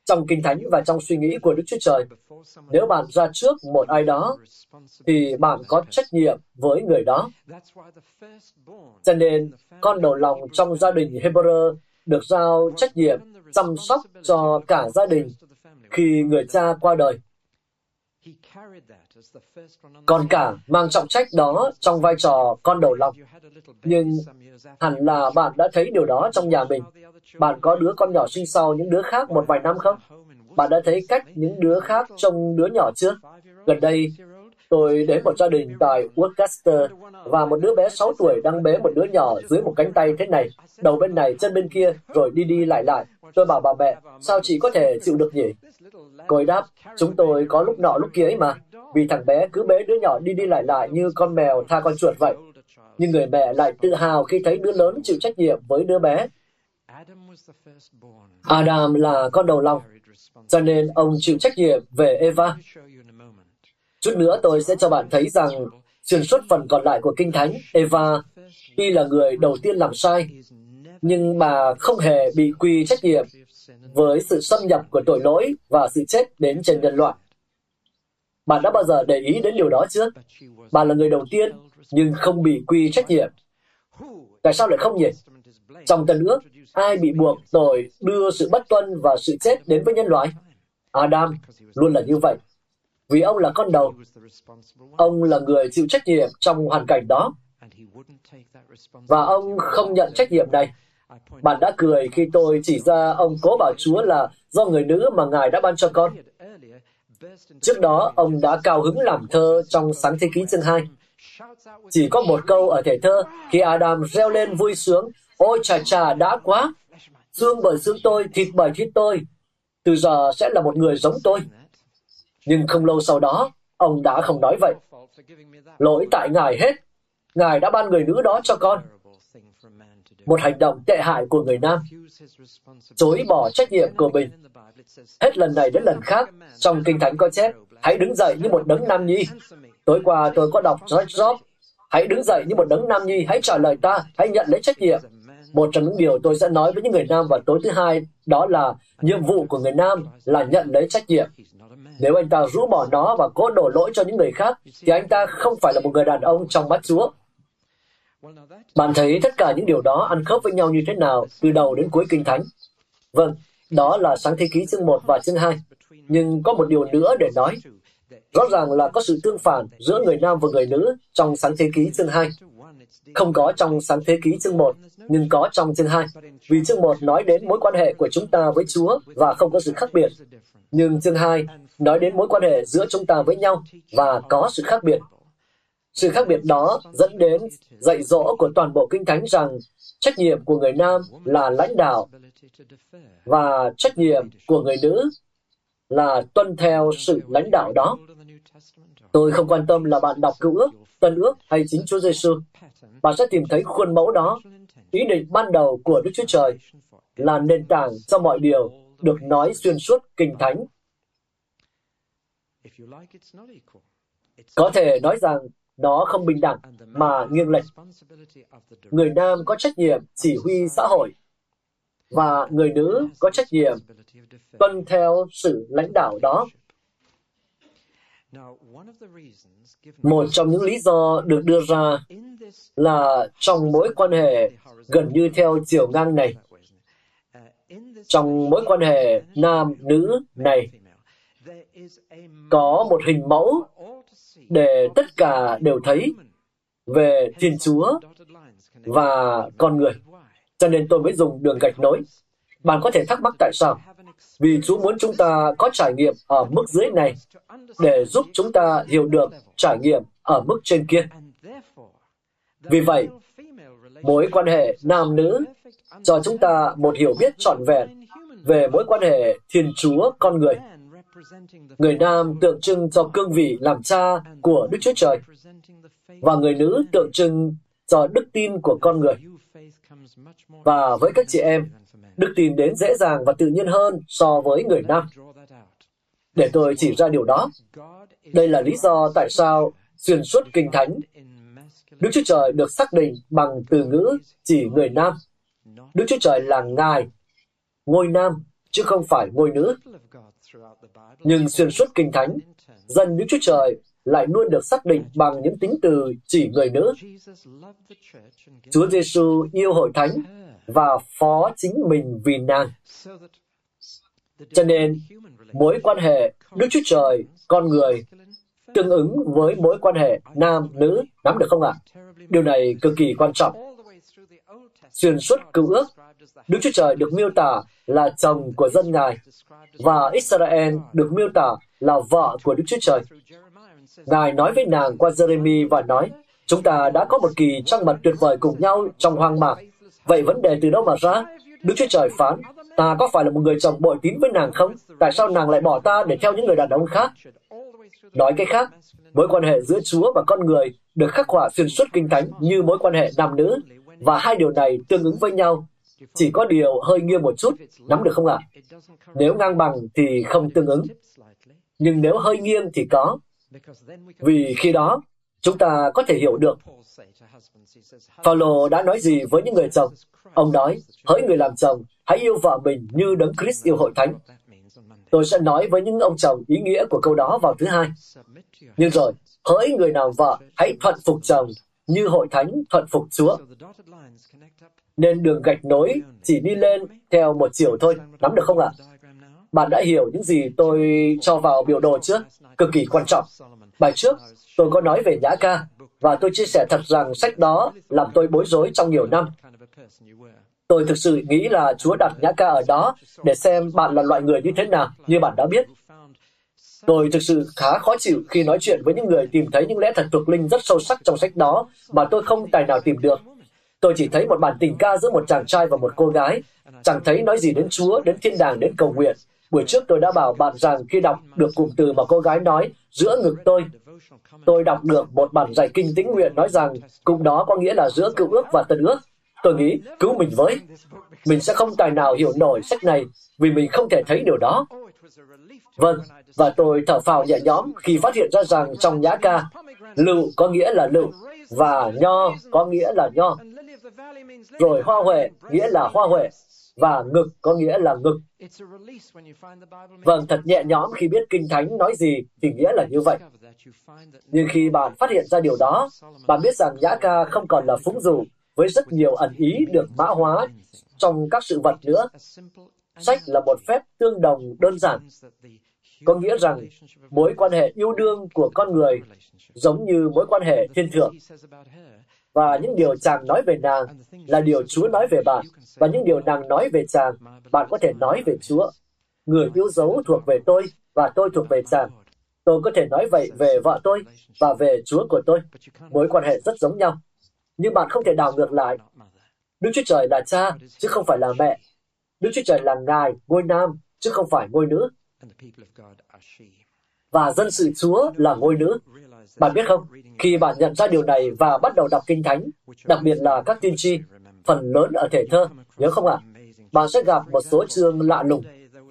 Trong Kinh Thánh và trong suy nghĩ của Đức Chúa Trời, nếu bạn ra trước một ai đó, thì bạn có trách nhiệm với người đó. Cho nên, con đầu lòng trong gia đình Hebrew được giao trách nhiệm chăm sóc cho cả gia đình khi người cha qua đời. Còn cả mang trọng trách đó trong vai trò con đầu lòng. Nhưng hẳn là bạn đã thấy điều đó trong nhà mình. Bạn có đứa con nhỏ sinh sau những đứa khác một vài năm không? Bạn đã thấy cách những đứa khác trông đứa nhỏ chưa? Gần đây, tôi đến một gia đình tại Worcester và một đứa bé 6 tuổi đang bế một đứa nhỏ dưới một cánh tay thế này, đầu bên này, chân bên kia, rồi đi đi lại lại. Tôi bảo bà mẹ, sao chị có thể chịu được nhỉ? Cô ấy đáp, chúng tôi có lúc nọ lúc kia ấy mà, vì thằng bé cứ bế đứa nhỏ đi đi lại lại như con mèo tha con chuột vậy. Nhưng người mẹ lại tự hào khi thấy đứa lớn chịu trách nhiệm với đứa bé. Adam là con đầu lòng, cho nên ông chịu trách nhiệm về Eva. Chút nữa tôi sẽ cho bạn thấy rằng xuyên suốt phần còn lại của Kinh Thánh, Eva tuy là người đầu tiên làm sai, nhưng bà không hề bị quy trách nhiệm với sự xâm nhập của tội lỗi và sự chết đến trên nhân loại. Bạn đã bao giờ để ý đến điều đó chưa? Bà là người đầu tiên, nhưng không bị quy trách nhiệm. Tại sao lại không nhỉ? Trong Tân ước, ai bị buộc tội đưa sự bất tuân và sự chết đến với nhân loại? Adam luôn là như vậy. Vì ông là con đầu. Ông là người chịu trách nhiệm trong hoàn cảnh đó. Và ông không nhận trách nhiệm này. Bạn đã cười khi tôi chỉ ra ông cố bảo Chúa là do người nữ mà Ngài đã ban cho con. Trước đó, ông đã cao hứng làm thơ trong sáng thế ký chương 2. Chỉ có một câu ở thể thơ, khi Adam reo lên vui sướng, ôi chà chà đã quá, xương bởi xương tôi, thịt bởi thịt tôi. từ giờ sẽ là một người giống tôi. Nhưng không lâu sau đó, ông đã không nói vậy. Lỗi tại Ngài hết. Ngài đã ban người nữ đó cho con. Một hành động tệ hại của người nam. Chối bỏ trách nhiệm của mình. Hết lần này đến lần khác, trong Kinh Thánh có chép, hãy đứng dậy như một đấng nam nhi. Tối qua tôi có đọc George Job, hãy đứng dậy như một đấng nam nhi, hãy trả lời ta, hãy nhận lấy trách nhiệm. Một trong những điều tôi sẽ nói với những người nam vào tối thứ hai đó là nhiệm vụ của người nam là nhận lấy trách nhiệm. Nếu anh ta rũ bỏ nó và cố đổ lỗi cho những người khác, thì anh ta không phải là một người đàn ông trong mắt Chúa. Bạn thấy tất cả những điều đó ăn khớp với nhau như thế nào từ đầu đến cuối Kinh Thánh? Vâng, đó là sáng thế ký chương 1 và chương 2. Nhưng có một điều nữa để nói. Rõ ràng là có sự tương phản giữa người nam và người nữ trong sáng thế ký chương 2. Không có trong sáng thế ký chương 1, nhưng có trong chương 2. Vì chương 1 nói đến mối quan hệ của chúng ta với Chúa và không có sự khác biệt. Nhưng chương 2 nói đến mối quan hệ giữa chúng ta với nhau và có sự khác biệt. Sự khác biệt đó dẫn đến dạy dỗ của toàn bộ Kinh Thánh rằng trách nhiệm của người nam là lãnh đạo và trách nhiệm của người nữ là tuân theo sự lãnh đạo đó. Tôi không quan tâm là bạn đọc cựu ước, tân ước hay chính Chúa Giêsu. Bạn sẽ tìm thấy khuôn mẫu đó. Ý định ban đầu của Đức Chúa Trời là nền tảng cho mọi điều được nói xuyên suốt Kinh Thánh. Có thể nói rằng nó không bình đẳng mà nghiêng lệch. Người nam có trách nhiệm chỉ huy xã hội và người nữ có trách nhiệm tuân theo sự lãnh đạo đó. Một trong những lý do được đưa ra là trong mối quan hệ gần như theo chiều ngang này, trong mối quan hệ nam-nữ này, có một hình mẫu để tất cả đều thấy về Thiên Chúa và con người. Cho nên tôi mới dùng đường gạch nối. Bạn có thể thắc mắc tại sao? Vì Chúa muốn chúng ta có trải nghiệm ở mức dưới này để giúp chúng ta hiểu được trải nghiệm ở mức trên kia. Vì vậy, mối quan hệ nam nữ cho chúng ta một hiểu biết trọn vẹn về mối quan hệ Thiên Chúa con người. Người nam tượng trưng cho cương vị làm cha của Đức Chúa Trời và người nữ tượng trưng cho đức tin của con người. Và với các chị em, đức tin đến dễ dàng và tự nhiên hơn so với người nam. Để tôi chỉ ra điều đó. Đây là lý do tại sao xuyên suốt Kinh Thánh, Đức Chúa Trời được xác định bằng từ ngữ chỉ người nam. Đức Chúa Trời là Ngài, ngôi nam, chứ không phải ngôi nữ. Nhưng xuyên suốt Kinh Thánh, dân Đức Chúa Trời lại luôn được xác định bằng những tính từ chỉ người nữ. Chúa Giêsu yêu hội thánh và phó chính mình vì nàng. Cho nên, mối quan hệ Đức Chúa Trời, con người tương ứng với mối quan hệ nam nữ, nắm được không ạ? Điều này cực kỳ quan trọng. Xuyên suốt cựu ước, Đức Chúa Trời được miêu tả là chồng của dân Ngài, và Israel được miêu tả là vợ của Đức Chúa Trời. Ngài nói với nàng qua Jeremy và nói, chúng ta đã có một kỳ trăng mật tuyệt vời cùng nhau trong hoang mạc. Vậy vấn đề từ đâu mà ra? Đức Chúa Trời phán, ta có phải là một người chồng bội tín với nàng không? Tại sao nàng lại bỏ ta để theo những người đàn ông khác? Nói cách khác, mối quan hệ giữa Chúa và con người được khắc họa xuyên suốt kinh thánh như mối quan hệ nam nữ, và hai điều này tương ứng với nhau. Chỉ có điều hơi nghiêng một chút, nắm được không ạ? Nếu ngang bằng thì không tương ứng. Nhưng nếu hơi nghiêng thì có. Vì khi đó, chúng ta có thể hiểu được Paulo đã nói gì với những người chồng. Ông nói, hỡi người làm chồng, hãy yêu vợ mình như đấng Christ yêu hội thánh. Tôi sẽ nói với những ông chồng ý nghĩa của câu đó vào thứ hai. Nhưng rồi, hỡi người nào vợ, hãy thuận phục chồng như hội thánh thuận phục Chúa. Nên đường gạch nối chỉ đi lên theo một chiều thôi, nắm được không ạ? Bạn đã hiểu những gì tôi cho vào biểu đồ chưa? Cực kỳ quan trọng. Bài trước, tôi có nói về Nhã Ca, và tôi chia sẻ thật rằng sách đó làm tôi bối rối trong nhiều năm. Tôi thực sự nghĩ là Chúa đặt Nhã Ca ở đó để xem bạn là loại người như thế nào, như bạn đã biết. Tôi thực sự khá khó chịu khi nói chuyện với những người tìm thấy những lẽ thật thuộc linh rất sâu sắc trong sách đó mà tôi không tài nào tìm được. Tôi chỉ thấy một bản tình ca giữa một chàng trai và một cô gái, chẳng thấy nói gì đến Chúa, đến thiên đàng, đến cầu nguyện. Buổi trước tôi đã bảo bạn rằng khi đọc được cụm từ mà cô gái nói giữa ngực tôi, tôi đọc được một bản giải kinh tĩnh nguyện nói rằng cụm đó có nghĩa là giữa cựu ước và tân ước. Tôi nghĩ, cứu mình với. Mình sẽ không tài nào hiểu nổi sách này vì mình không thể thấy điều đó. Vâng, và tôi thở phào nhẹ nhõm khi phát hiện ra rằng trong nhã ca, lựu có nghĩa là lựu và nho có nghĩa là nho. Rồi hoa huệ nghĩa là hoa huệ và ngực có nghĩa là ngực. Vâng, thật nhẹ nhõm khi biết Kinh Thánh nói gì thì nghĩa là như vậy. Nhưng khi bạn phát hiện ra điều đó, bạn biết rằng Nhã Ca không còn là phúng dù với rất nhiều ẩn ý được mã hóa trong các sự vật nữa. Sách là một phép tương đồng đơn giản, có nghĩa rằng mối quan hệ yêu đương của con người giống như mối quan hệ thiên thượng. Và những điều chàng nói về nàng là điều Chúa nói về bạn, và những điều nàng nói về chàng, bạn có thể nói về Chúa. Người yêu dấu thuộc về tôi, và tôi thuộc về chàng. Tôi có thể nói vậy về vợ tôi và về Chúa của tôi. Mối quan hệ rất giống nhau. Nhưng bạn không thể đảo ngược lại. Đức Chúa Trời là cha, chứ không phải là mẹ. Đức Chúa Trời là ngài, ngôi nam, chứ không phải ngôi nữ. Và dân sự Chúa là ngôi nữ. Bạn biết không, khi bạn nhận ra điều này và bắt đầu đọc Kinh Thánh, đặc biệt là các tiên tri, phần lớn ở thể thơ, nhớ không ạ? À? Bạn sẽ gặp một số chương lạ lùng.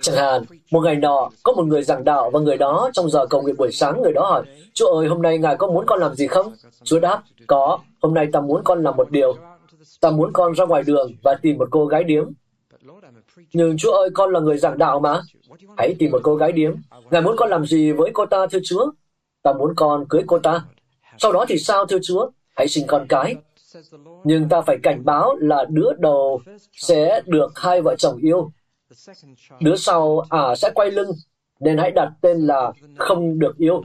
Chẳng hạn, một ngày nọ, có một người giảng đạo và người đó trong giờ cầu nguyện buổi sáng, người đó hỏi, Chúa ơi, hôm nay Ngài có muốn con làm gì không? Chúa đáp, có, hôm nay ta muốn con làm một điều. Ta muốn con ra ngoài đường và tìm một cô gái điếm. Nhưng Chúa ơi, con là người giảng đạo mà. Hãy tìm một cô gái điếm. Ngài muốn con làm gì với cô ta, thưa Chúa? Ta muốn con cưới cô ta. Sau đó thì sao, thưa Chúa? Hãy sinh con cái. Nhưng ta phải cảnh báo là đứa đầu sẽ được hai vợ chồng yêu. Đứa sau à sẽ quay lưng, nên hãy đặt tên là không được yêu.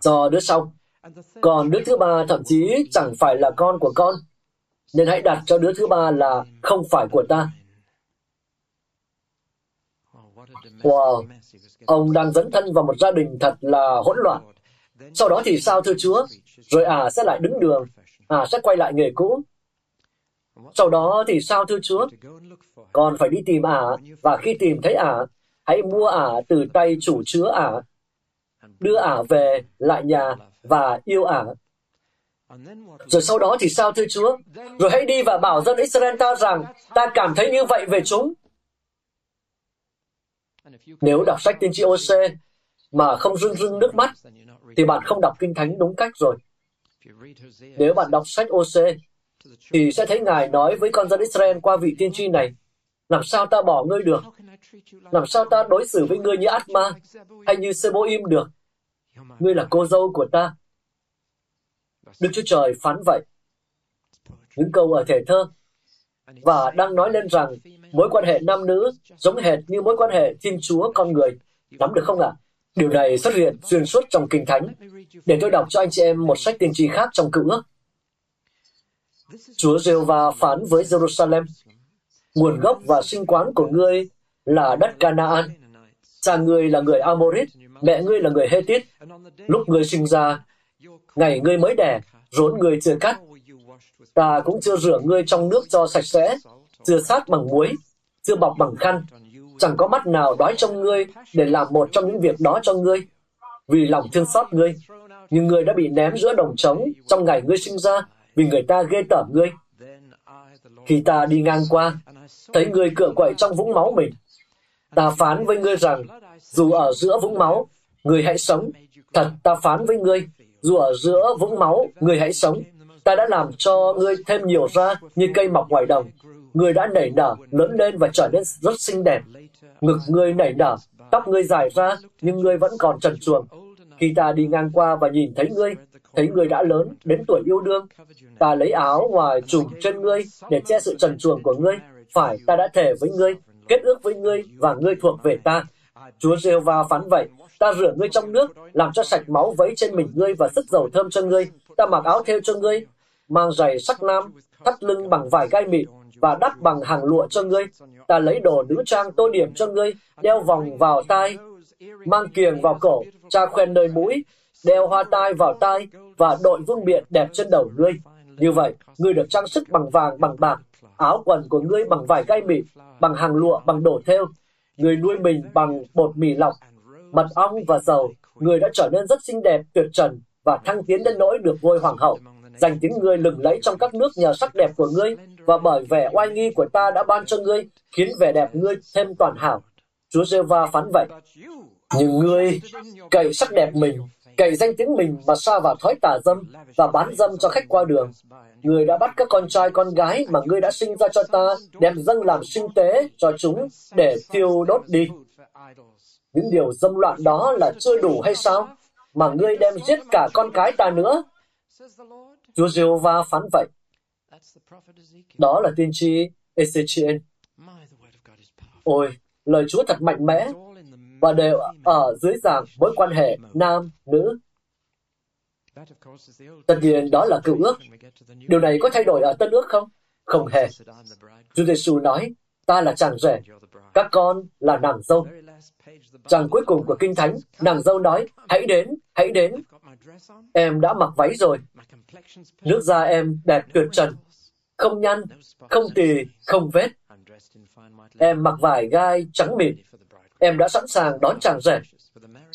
Do đứa sau. Còn đứa thứ ba thậm chí chẳng phải là con của con, nên hãy đặt cho đứa thứ ba là không phải của ta. Wow, ông đang dẫn thân vào một gia đình thật là hỗn loạn. Sau đó thì sao thưa Chúa? Rồi à sẽ lại đứng đường, à sẽ quay lại nghề cũ. Sau đó thì sao thưa Chúa? Còn phải đi tìm ả, và khi tìm thấy ả, hãy mua ả từ tay chủ chứa ả. Đưa ả về lại nhà và yêu ả. Rồi sau đó thì sao thưa Chúa? Rồi hãy đi và bảo dân Israel ta rằng ta cảm thấy như vậy về chúng. Nếu đọc sách tiên tri OC mà không rưng rưng nước mắt, thì bạn không đọc Kinh Thánh đúng cách rồi. Nếu bạn đọc sách OC, thì sẽ thấy Ngài nói với con dân Israel qua vị tiên tri này, làm sao ta bỏ ngươi được? Làm sao ta đối xử với ngươi như Atma hay như Seboim được? Ngươi là cô dâu của ta. Đức Chúa Trời phán vậy. Những câu ở thể thơ và đang nói lên rằng mối quan hệ nam nữ giống hệt như mối quan hệ Thiên Chúa con người. Nắm được không ạ? À? Điều này xuất hiện xuyên suốt trong Kinh Thánh. Để tôi đọc cho anh chị em một sách tiên tri khác trong cựu ước. Chúa giê va phán với Jerusalem, nguồn gốc và sinh quán của ngươi là đất Canaan. Cha ngươi là người Amorit, mẹ ngươi là người Hethit. Lúc ngươi sinh ra, ngày ngươi mới đẻ, rốn ngươi chưa cắt. Ta cũng chưa rửa ngươi trong nước cho sạch sẽ, chưa sát bằng muối, chưa bọc bằng khăn. Chẳng có mắt nào đói trong ngươi để làm một trong những việc đó cho ngươi. Vì lòng thương xót ngươi, nhưng ngươi đã bị ném giữa đồng trống trong ngày ngươi sinh ra, vì người ta ghê tởm ngươi. Khi ta đi ngang qua, thấy ngươi cựa quậy trong vũng máu mình, ta phán với ngươi rằng, dù ở giữa vũng máu, ngươi hãy sống. Thật, ta phán với ngươi, dù ở giữa vũng máu, người hãy sống. Ta đã làm cho ngươi thêm nhiều ra như cây mọc ngoài đồng. Người đã nảy nở, lớn lên và trở nên rất xinh đẹp. Ngực ngươi nảy nở, tóc ngươi dài ra, nhưng ngươi vẫn còn trần truồng. Khi ta đi ngang qua và nhìn thấy ngươi, thấy ngươi đã lớn, đến tuổi yêu đương, ta lấy áo ngoài trùm trên ngươi để che sự trần truồng của ngươi. Phải, ta đã thề với ngươi, kết ước với ngươi và ngươi thuộc về ta. Chúa giê va phán vậy, ta rửa ngươi trong nước, làm cho sạch máu vấy trên mình ngươi và sức dầu thơm cho ngươi. Ta mặc áo theo cho ngươi, mang giày sắc nam, thắt lưng bằng vải gai mịn và đắp bằng hàng lụa cho ngươi. Ta lấy đồ nữ trang tô điểm cho ngươi, đeo vòng vào tai, mang kiềng vào cổ, tra khoen nơi mũi, đeo hoa tai vào tai và đội vương miện đẹp trên đầu ngươi. Như vậy, ngươi được trang sức bằng vàng, bằng bạc, áo quần của ngươi bằng vải gai mịn, bằng hàng lụa, bằng đồ thêu. người nuôi mình bằng bột mì lọc, mật ong và dầu, người đã trở nên rất xinh đẹp, tuyệt trần và thăng tiến đến nỗi được ngôi hoàng hậu. dành tiếng ngươi lừng lẫy trong các nước nhờ sắc đẹp của ngươi và bởi vẻ oai nghi của ta đã ban cho ngươi, khiến vẻ đẹp ngươi thêm toàn hảo. Chúa giê va phán vậy. Nhưng ngươi cậy sắc đẹp mình, cậy danh tiếng mình mà xa vào thói tà dâm và bán dâm cho khách qua đường. người đã bắt các con trai con gái mà ngươi đã sinh ra cho ta, đem dâng làm sinh tế cho chúng để thiêu đốt đi. Những điều dâm loạn đó là chưa đủ hay sao? Mà ngươi đem giết cả con cái ta nữa. Chúa Diêu Va phán vậy. Đó là tiên tri Ezechiel. Ôi, lời Chúa thật mạnh mẽ và đều ở dưới dạng mối quan hệ nam, nữ. Tất nhiên đó là cựu ước. Điều này có thay đổi ở tân ước không? Không hề. Chúa Giêsu nói, ta là chàng rể, các con là nàng dâu. Trang cuối cùng của Kinh Thánh, nàng dâu nói, hãy đến, hãy đến. Em đã mặc váy rồi. Nước da em đẹp tuyệt trần, không nhăn, không tì, không vết. Em mặc vải gai trắng mịn. Em đã sẵn sàng đón chàng rể.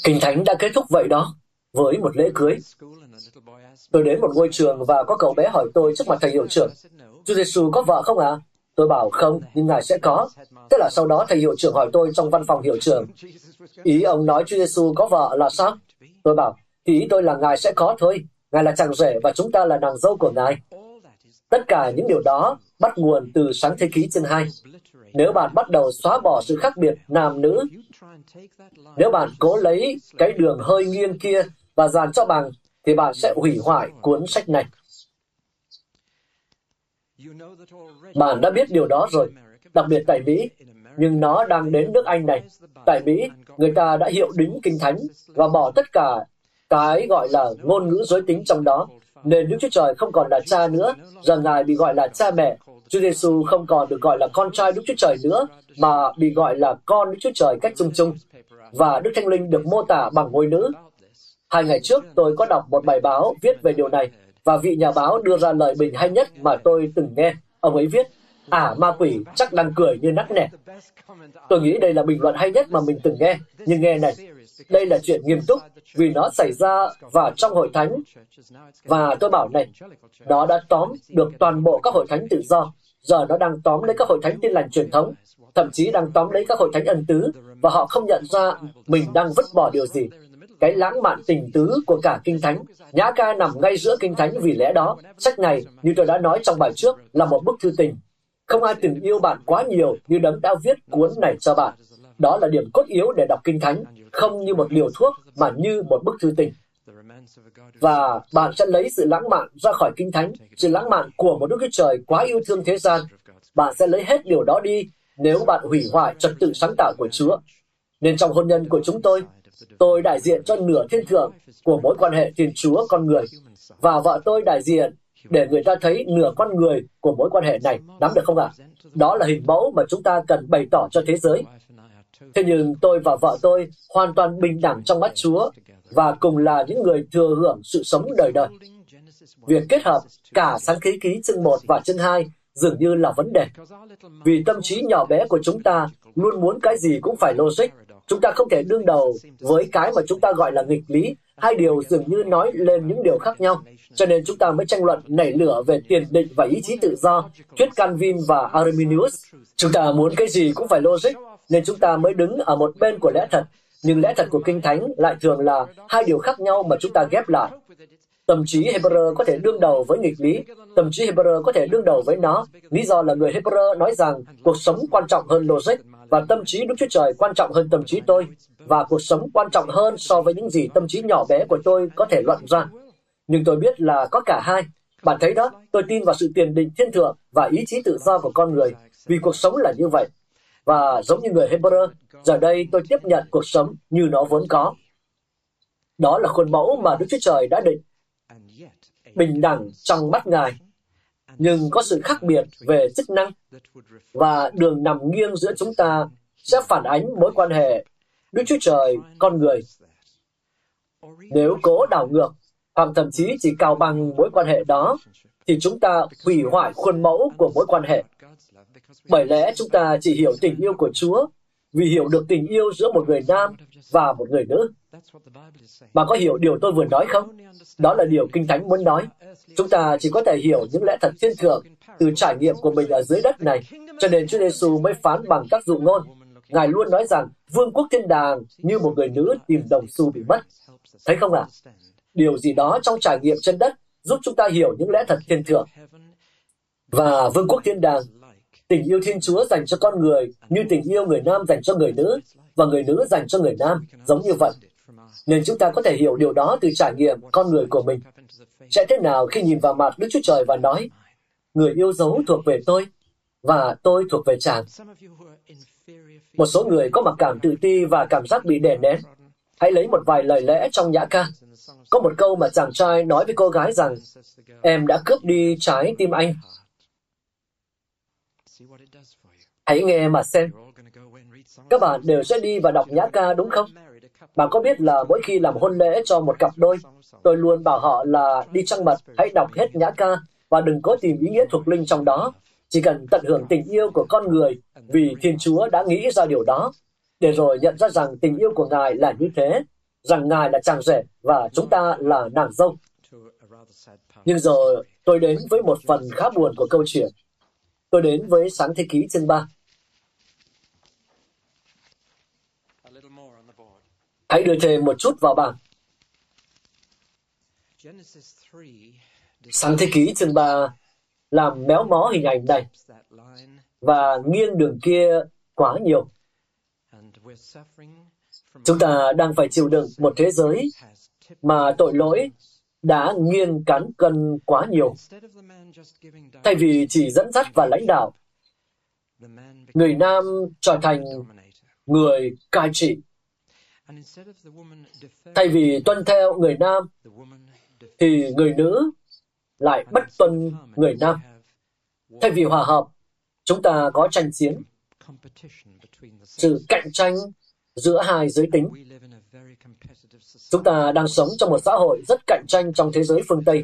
Kinh Thánh đã kết thúc vậy đó, với một lễ cưới. Tôi đến một ngôi trường và có cậu bé hỏi tôi trước mặt thầy hiệu trưởng, Chúa Giêsu có vợ không ạ? À? Tôi bảo không, nhưng Ngài sẽ có. Thế là sau đó thầy hiệu trưởng hỏi tôi trong văn phòng hiệu trưởng, ý ông nói Chúa Giêsu có vợ là sao? Tôi bảo, thì ý tôi là Ngài sẽ có thôi. Ngài là chàng rể và chúng ta là nàng dâu của Ngài. Tất cả những điều đó bắt nguồn từ sáng thế ký chương 2. Nếu bạn bắt đầu xóa bỏ sự khác biệt nam nữ, nếu bạn cố lấy cái đường hơi nghiêng kia và dàn cho bằng, thì bạn sẽ hủy hoại cuốn sách này. Bạn đã biết điều đó rồi, đặc biệt tại Mỹ, nhưng nó đang đến nước Anh này. Tại Mỹ, người ta đã hiệu đính kinh thánh và bỏ tất cả cái gọi là ngôn ngữ giới tính trong đó, nên Đức Chúa Trời không còn là cha nữa, giờ Ngài bị gọi là cha mẹ. Chúa Giêsu không còn được gọi là con trai Đức Chúa Trời nữa, mà bị gọi là con Đức Chúa Trời cách chung chung. Và Đức Thánh Linh được mô tả bằng ngôi nữ. Hai ngày trước, tôi có đọc một bài báo viết về điều này, và vị nhà báo đưa ra lời bình hay nhất mà tôi từng nghe. Ông ấy viết, à ma quỷ chắc đang cười như nắc nẻ. Tôi nghĩ đây là bình luận hay nhất mà mình từng nghe, nhưng nghe này, đây là chuyện nghiêm túc vì nó xảy ra và trong hội thánh. Và tôi bảo này, nó đã tóm được toàn bộ các hội thánh tự do. Giờ nó đang tóm lấy các hội thánh tin lành truyền thống, thậm chí đang tóm lấy các hội thánh ân tứ, và họ không nhận ra mình đang vứt bỏ điều gì. Cái lãng mạn tình tứ của cả Kinh Thánh, Nhã ca nằm ngay giữa Kinh Thánh vì lẽ đó, sách này, như tôi đã nói trong bài trước, là một bức thư tình. Không ai từng yêu bạn quá nhiều như đấng đã viết cuốn này cho bạn. Đó là điểm cốt yếu để đọc Kinh Thánh, không như một liều thuốc mà như một bức thư tình. Và bạn sẽ lấy sự lãng mạn ra khỏi Kinh Thánh, sự lãng mạn của một Đức Chúa Trời quá yêu thương thế gian. Bạn sẽ lấy hết điều đó đi nếu bạn hủy hoại trật tự sáng tạo của Chúa. Nên trong hôn nhân của chúng tôi, tôi đại diện cho nửa thiên thượng của mối quan hệ Thiên Chúa con người, và vợ tôi đại diện để người ta thấy nửa con người của mối quan hệ này, nắm được không ạ? À? Đó là hình mẫu mà chúng ta cần bày tỏ cho thế giới. Thế nhưng tôi và vợ tôi hoàn toàn bình đẳng trong mắt Chúa và cùng là những người thừa hưởng sự sống đời đời. Việc kết hợp cả sáng khí ký chương 1 và chương 2 dường như là vấn đề. Vì tâm trí nhỏ bé của chúng ta luôn muốn cái gì cũng phải logic. Chúng ta không thể đương đầu với cái mà chúng ta gọi là nghịch lý. Hai điều dường như nói lên những điều khác nhau. Cho nên chúng ta mới tranh luận nảy lửa về tiền định và ý chí tự do, thuyết Calvin và Arminius. Chúng ta muốn cái gì cũng phải logic, nên chúng ta mới đứng ở một bên của lẽ thật. Nhưng lẽ thật của Kinh Thánh lại thường là hai điều khác nhau mà chúng ta ghép lại. Tâm trí Hebrew có thể đương đầu với nghịch lý, tâm trí Hebrew có thể đương đầu với nó. Lý do là người Hebrew nói rằng cuộc sống quan trọng hơn logic và tâm trí Đức Chúa Trời quan trọng hơn tâm trí tôi và cuộc sống quan trọng hơn so với những gì tâm trí nhỏ bé của tôi có thể luận ra. Nhưng tôi biết là có cả hai. Bạn thấy đó, tôi tin vào sự tiền định thiên thượng và ý chí tự do của con người, vì cuộc sống là như vậy. Và giống như người Hebrew, giờ đây tôi tiếp nhận cuộc sống như nó vốn có. Đó là khuôn mẫu mà Đức Chúa Trời đã định. Bình đẳng trong mắt Ngài, nhưng có sự khác biệt về chức năng và đường nằm nghiêng giữa chúng ta sẽ phản ánh mối quan hệ Đức Chúa Trời, con người. Nếu cố đảo ngược hoặc thậm chí chỉ cao bằng mối quan hệ đó, thì chúng ta hủy hoại khuôn mẫu của mối quan hệ. Bởi lẽ chúng ta chỉ hiểu tình yêu của Chúa vì hiểu được tình yêu giữa một người nam và một người nữ. Bà có hiểu điều tôi vừa nói không? Đó là điều Kinh Thánh muốn nói. Chúng ta chỉ có thể hiểu những lẽ thật thiên thượng từ trải nghiệm của mình ở dưới đất này, cho nên Chúa Giêsu mới phán bằng các dụ ngôn. Ngài luôn nói rằng vương quốc thiên đàng như một người nữ tìm đồng xu bị mất. Thấy không ạ? À? Điều gì đó trong trải nghiệm trên đất giúp chúng ta hiểu những lẽ thật thiên thượng. Và vương quốc thiên đàng, tình yêu Thiên Chúa dành cho con người như tình yêu người nam dành cho người nữ và người nữ dành cho người nam, giống như vậy. Nên chúng ta có thể hiểu điều đó từ trải nghiệm con người của mình. Sẽ thế nào khi nhìn vào mặt Đức Chúa Trời và nói, người yêu dấu thuộc về tôi, và tôi thuộc về chàng. Một số người có mặc cảm tự ti và cảm giác bị đè nén. Hãy lấy một vài lời lẽ trong nhã ca. Có một câu mà chàng trai nói với cô gái rằng, em đã cướp đi trái tim anh. Hãy nghe mà xem. Các bạn đều sẽ đi và đọc nhã ca đúng không? Bạn có biết là mỗi khi làm hôn lễ cho một cặp đôi, tôi luôn bảo họ là đi trăng mật, hãy đọc hết nhã ca và đừng có tìm ý nghĩa thuộc linh trong đó. Chỉ cần tận hưởng tình yêu của con người vì Thiên Chúa đã nghĩ ra điều đó, để rồi nhận ra rằng tình yêu của Ngài là như thế, rằng Ngài là chàng rể và chúng ta là nàng dâu. Nhưng rồi tôi đến với một phần khá buồn của câu chuyện. Tôi đến với sáng thế ký chương 3. Hãy đưa thêm một chút vào bảng. Sáng thế ký chương 3 làm méo mó hình ảnh này và nghiêng đường kia quá nhiều. Chúng ta đang phải chịu đựng một thế giới mà tội lỗi đã nghiêng cán cân quá nhiều. Thay vì chỉ dẫn dắt và lãnh đạo, người nam trở thành người cai trị. Thay vì tuân theo người nam, thì người nữ lại bất tuân người nam. Thay vì hòa hợp, chúng ta có tranh chiến, sự cạnh tranh giữa hai giới tính. Chúng ta đang sống trong một xã hội rất cạnh tranh trong thế giới phương Tây,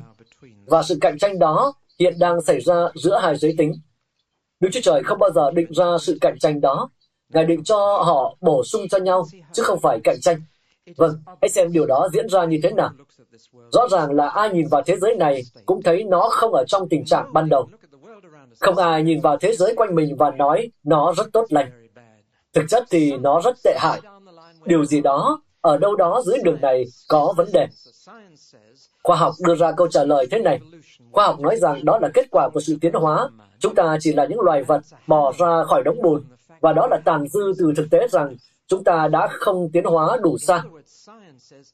và sự cạnh tranh đó hiện đang xảy ra giữa hai giới tính. Đức Chúa Trời không bao giờ định ra sự cạnh tranh đó. Ngài định cho họ bổ sung cho nhau, chứ không phải cạnh tranh. Vâng, hãy xem điều đó diễn ra như thế nào. Rõ ràng là ai nhìn vào thế giới này cũng thấy nó không ở trong tình trạng ban đầu. Không ai nhìn vào thế giới quanh mình và nói nó rất tốt lành. Thực chất thì nó rất tệ hại. Điều gì đó ở đâu đó dưới đường này có vấn đề. Khoa học đưa ra câu trả lời thế này. Khoa học nói rằng đó là kết quả của sự tiến hóa. Chúng ta chỉ là những loài vật bỏ ra khỏi đống bùn. Và đó là tàn dư từ thực tế rằng chúng ta đã không tiến hóa đủ xa.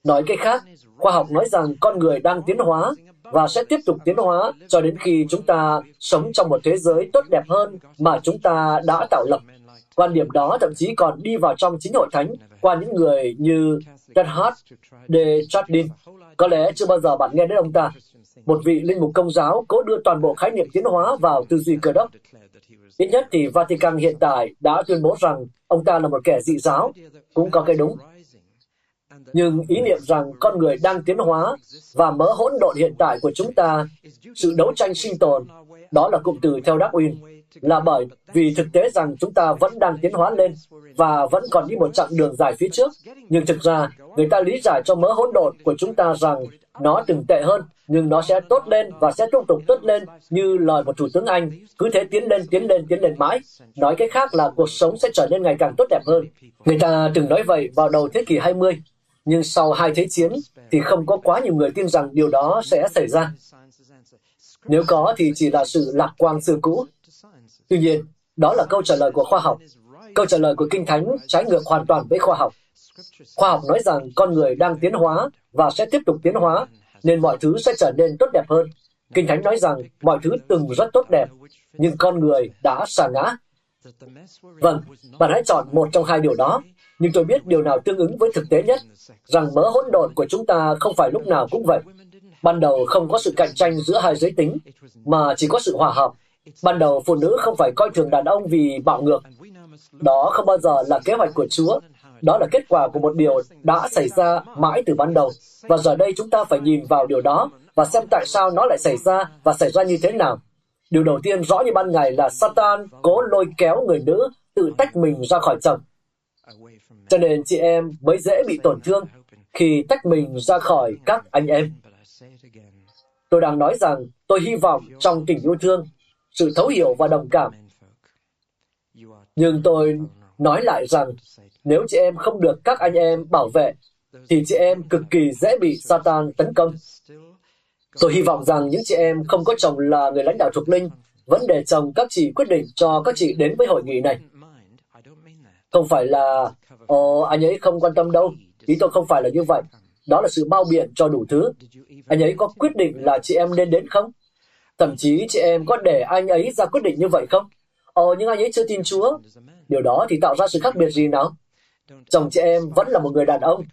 Nói cách khác, khoa học nói rằng con người đang tiến hóa và sẽ tiếp tục tiến hóa cho đến khi chúng ta sống trong một thế giới tốt đẹp hơn mà chúng ta đã tạo lập. Quan điểm đó thậm chí còn đi vào trong chính hội thánh qua những người như Ted Hart, de Chardin. Có lẽ chưa bao giờ bạn nghe đến ông ta. Một vị linh mục công giáo cố đưa toàn bộ khái niệm tiến hóa vào tư duy cơ đốc. Ít nhất thì Vatican hiện tại đã tuyên bố rằng ông ta là một kẻ dị giáo, cũng có cái đúng. Nhưng ý niệm rằng con người đang tiến hóa và mớ hỗn độn hiện tại của chúng ta, sự đấu tranh sinh tồn, đó là cụm từ theo Darwin, là bởi vì thực tế rằng chúng ta vẫn đang tiến hóa lên và vẫn còn đi một chặng đường dài phía trước. Nhưng thực ra, người ta lý giải cho mớ hỗn độn của chúng ta rằng nó từng tệ hơn, nhưng nó sẽ tốt lên và sẽ tiếp tục tốt lên như lời một thủ tướng Anh, cứ thế tiến lên, tiến lên, tiến lên mãi. Nói cách khác là cuộc sống sẽ trở nên ngày càng tốt đẹp hơn. Người ta từng nói vậy vào đầu thế kỷ 20, nhưng sau hai thế chiến thì không có quá nhiều người tin rằng điều đó sẽ xảy ra. Nếu có thì chỉ là sự lạc quan xưa cũ. Tuy nhiên, đó là câu trả lời của khoa học. Câu trả lời của Kinh Thánh trái ngược hoàn toàn với khoa học. Khoa học nói rằng con người đang tiến hóa và sẽ tiếp tục tiến hóa, nên mọi thứ sẽ trở nên tốt đẹp hơn. Kinh Thánh nói rằng mọi thứ từng rất tốt đẹp, nhưng con người đã sa ngã. Vâng, bạn hãy chọn một trong hai điều đó, nhưng tôi biết điều nào tương ứng với thực tế nhất, rằng mớ hỗn độn của chúng ta không phải lúc nào cũng vậy. Ban đầu không có sự cạnh tranh giữa hai giới tính, mà chỉ có sự hòa hợp. Ban đầu phụ nữ không phải coi thường đàn ông vì bạo ngược. Đó không bao giờ là kế hoạch của Chúa. Đó là kết quả của một điều đã xảy ra mãi từ ban đầu. Và giờ đây chúng ta phải nhìn vào điều đó và xem tại sao nó lại xảy ra và xảy ra như thế nào. Điều đầu tiên rõ như ban ngày là Satan cố lôi kéo người nữ tự tách mình ra khỏi chồng. Cho nên chị em mới dễ bị tổn thương khi tách mình ra khỏi các anh em. Tôi đang nói rằng tôi hy vọng trong tình yêu thương, sự thấu hiểu và đồng cảm. Nhưng tôi nói lại rằng nếu chị em không được các anh em bảo vệ, thì chị em cực kỳ dễ bị Satan tấn công. Tôi hy vọng rằng những chị em không có chồng là người lãnh đạo thuộc linh vẫn để chồng các chị quyết định cho các chị đến với hội nghị này. Không phải là, ồ, anh ấy không quan tâm đâu. Ý tôi không phải là như vậy. Đó là sự bao biện cho đủ thứ. Anh ấy có quyết định là chị em nên đến không? Thậm chí chị em có để anh ấy ra quyết định như vậy không? Ồ, nhưng anh ấy chưa tin Chúa. Điều đó thì tạo ra sự khác biệt gì nào? Chồng chị em vẫn là một người đàn ông.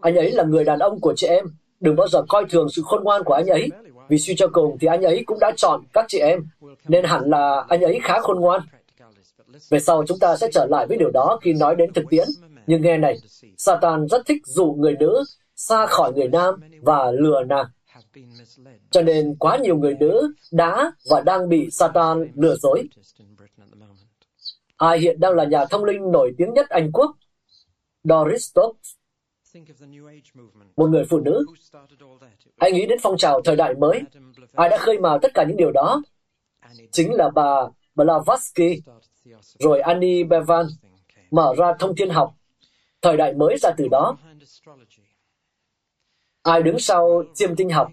Anh ấy là người đàn ông của chị em. Đừng bao giờ coi thường sự khôn ngoan của anh ấy. Vì suy cho cùng thì anh ấy cũng đã chọn các chị em. Nên hẳn là anh ấy khá khôn ngoan. Về sau chúng ta sẽ trở lại với điều đó khi nói đến thực tiễn. Nhưng nghe này, Satan rất thích dụ người nữ xa khỏi người nam và lừa nàng. Cho nên quá nhiều người nữ đã và đang bị Satan lừa dối. Ai hiện đang là nhà thông linh nổi tiếng nhất Anh Quốc? Doris Stokes, một người phụ nữ. Hãy nghĩ đến phong trào thời đại mới. Ai đã khơi mào tất cả những điều đó? Chính là bà Blavatsky, rồi Annie Bevan, mở ra thông thiên học. Thời đại mới ra từ đó. Ai đứng sau chiêm tinh học?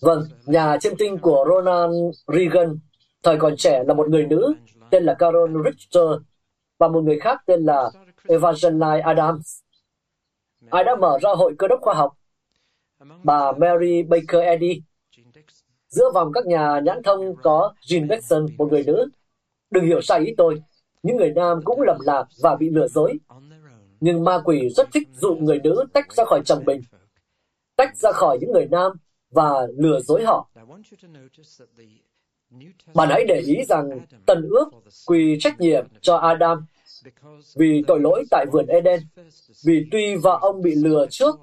Vâng, nhà chiêm tinh của Ronald Reagan, thời còn trẻ là một người nữ, tên là Carol Richter, và một người khác tên là Evangeline Adams. Ai đã mở ra hội cơ đốc khoa học? Bà Mary Baker Eddy. Giữa vòng các nhà nhãn thông có Jean Dixon, một người nữ. Đừng hiểu sai ý tôi. Những người nam cũng lầm lạc và bị lừa dối. Nhưng ma quỷ rất thích dụ người nữ tách ra khỏi chồng mình, tách ra khỏi những người nam và lừa dối họ. Bạn hãy để ý rằng Tân ước quy trách nhiệm cho Adam vì tội lỗi tại vườn Eden, vì tuy vợ ông bị lừa trước,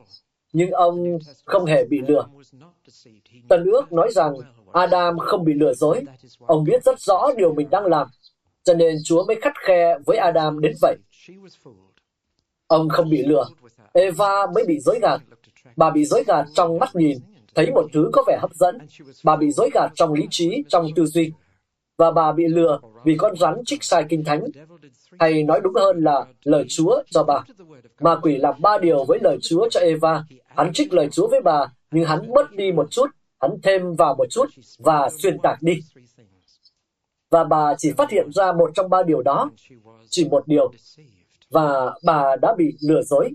nhưng ông không hề bị lừa. Tân ước nói rằng Adam không bị lừa dối. Ông biết rất rõ điều mình đang làm, cho nên Chúa mới khắt khe với Adam đến vậy. Ông không bị lừa. Eva mới bị dối gạt. Bà bị dối gạt trong mắt nhìn, thấy một thứ có vẻ hấp dẫn. Bà bị dối gạt trong lý trí, trong tư duy. Và bà bị lừa vì con rắn trích sai kinh thánh. Hay nói đúng hơn là lời Chúa cho bà. Ma quỷ làm ba điều với lời Chúa cho Eva. Hắn trích lời Chúa với bà, nhưng hắn bớt đi một chút, hắn thêm vào một chút và xuyên tạc đi. Và bà chỉ phát hiện ra một trong ba điều đó, chỉ một điều, và bà đã bị lừa dối.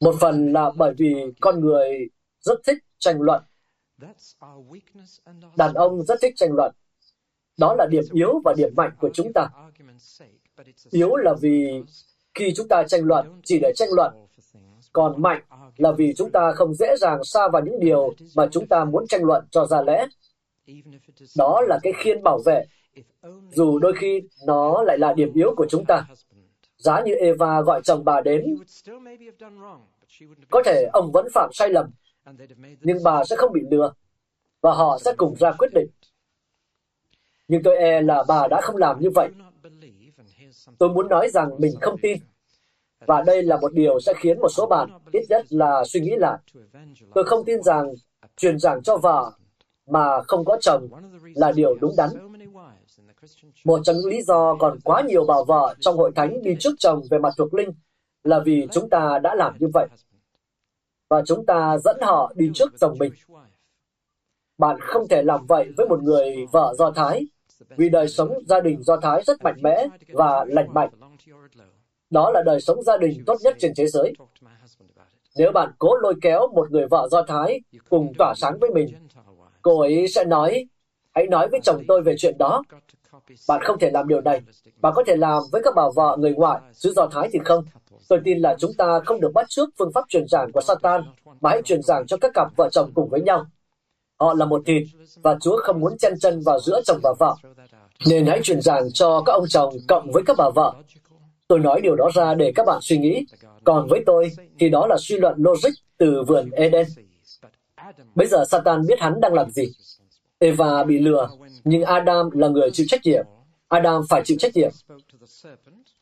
Một phần là bởi vì con người rất thích tranh luận. Đàn ông rất thích tranh luận. Đó là điểm yếu và điểm mạnh của chúng ta. Yếu là vì khi chúng ta tranh luận chỉ để tranh luận, còn mạnh là vì chúng ta không dễ dàng xa vào những điều mà chúng ta muốn tranh luận cho ra lẽ. Đó là cái khiên bảo vệ dù đôi khi nó lại là điểm yếu của chúng ta. Giá như Eva gọi chồng bà đến, có thể ông vẫn phạm sai lầm, nhưng bà sẽ không bị lừa, và họ sẽ cùng ra quyết định. Nhưng tôi e là bà đã không làm như vậy. Tôi muốn nói rằng mình không tin, và đây là một điều sẽ khiến một số bạn ít nhất là suy nghĩ lại. Tôi không tin rằng truyền giảng cho vợ mà không có chồng là điều đúng đắn. Một trong những lý do còn quá nhiều bà vợ trong hội thánh đi trước chồng về mặt thuộc linh là vì chúng ta đã làm như vậy. Và chúng ta dẫn họ đi trước chồng mình. Bạn không thể làm vậy với một người vợ Do Thái, vì đời sống gia đình Do Thái rất mạnh mẽ và lành mạnh. Đó là đời sống gia đình tốt nhất trên thế giới. Nếu bạn cố lôi kéo một người vợ Do Thái cùng tỏa sáng với mình, cô ấy sẽ nói, hãy nói với chồng tôi về chuyện đó bạn không thể làm điều này. Bạn có thể làm với các bà vợ người ngoại, xứ Do Thái thì không. Tôi tin là chúng ta không được bắt trước phương pháp truyền giảng của Satan, mà hãy truyền giảng cho các cặp vợ chồng cùng với nhau. Họ là một thịt, và Chúa không muốn chen chân vào giữa chồng và vợ. Nên hãy truyền giảng cho các ông chồng cộng với các bà vợ. Tôi nói điều đó ra để các bạn suy nghĩ. Còn với tôi, thì đó là suy luận logic từ vườn Eden. Bây giờ Satan biết hắn đang làm gì. Eva bị lừa, nhưng Adam là người chịu trách nhiệm. Adam phải chịu trách nhiệm.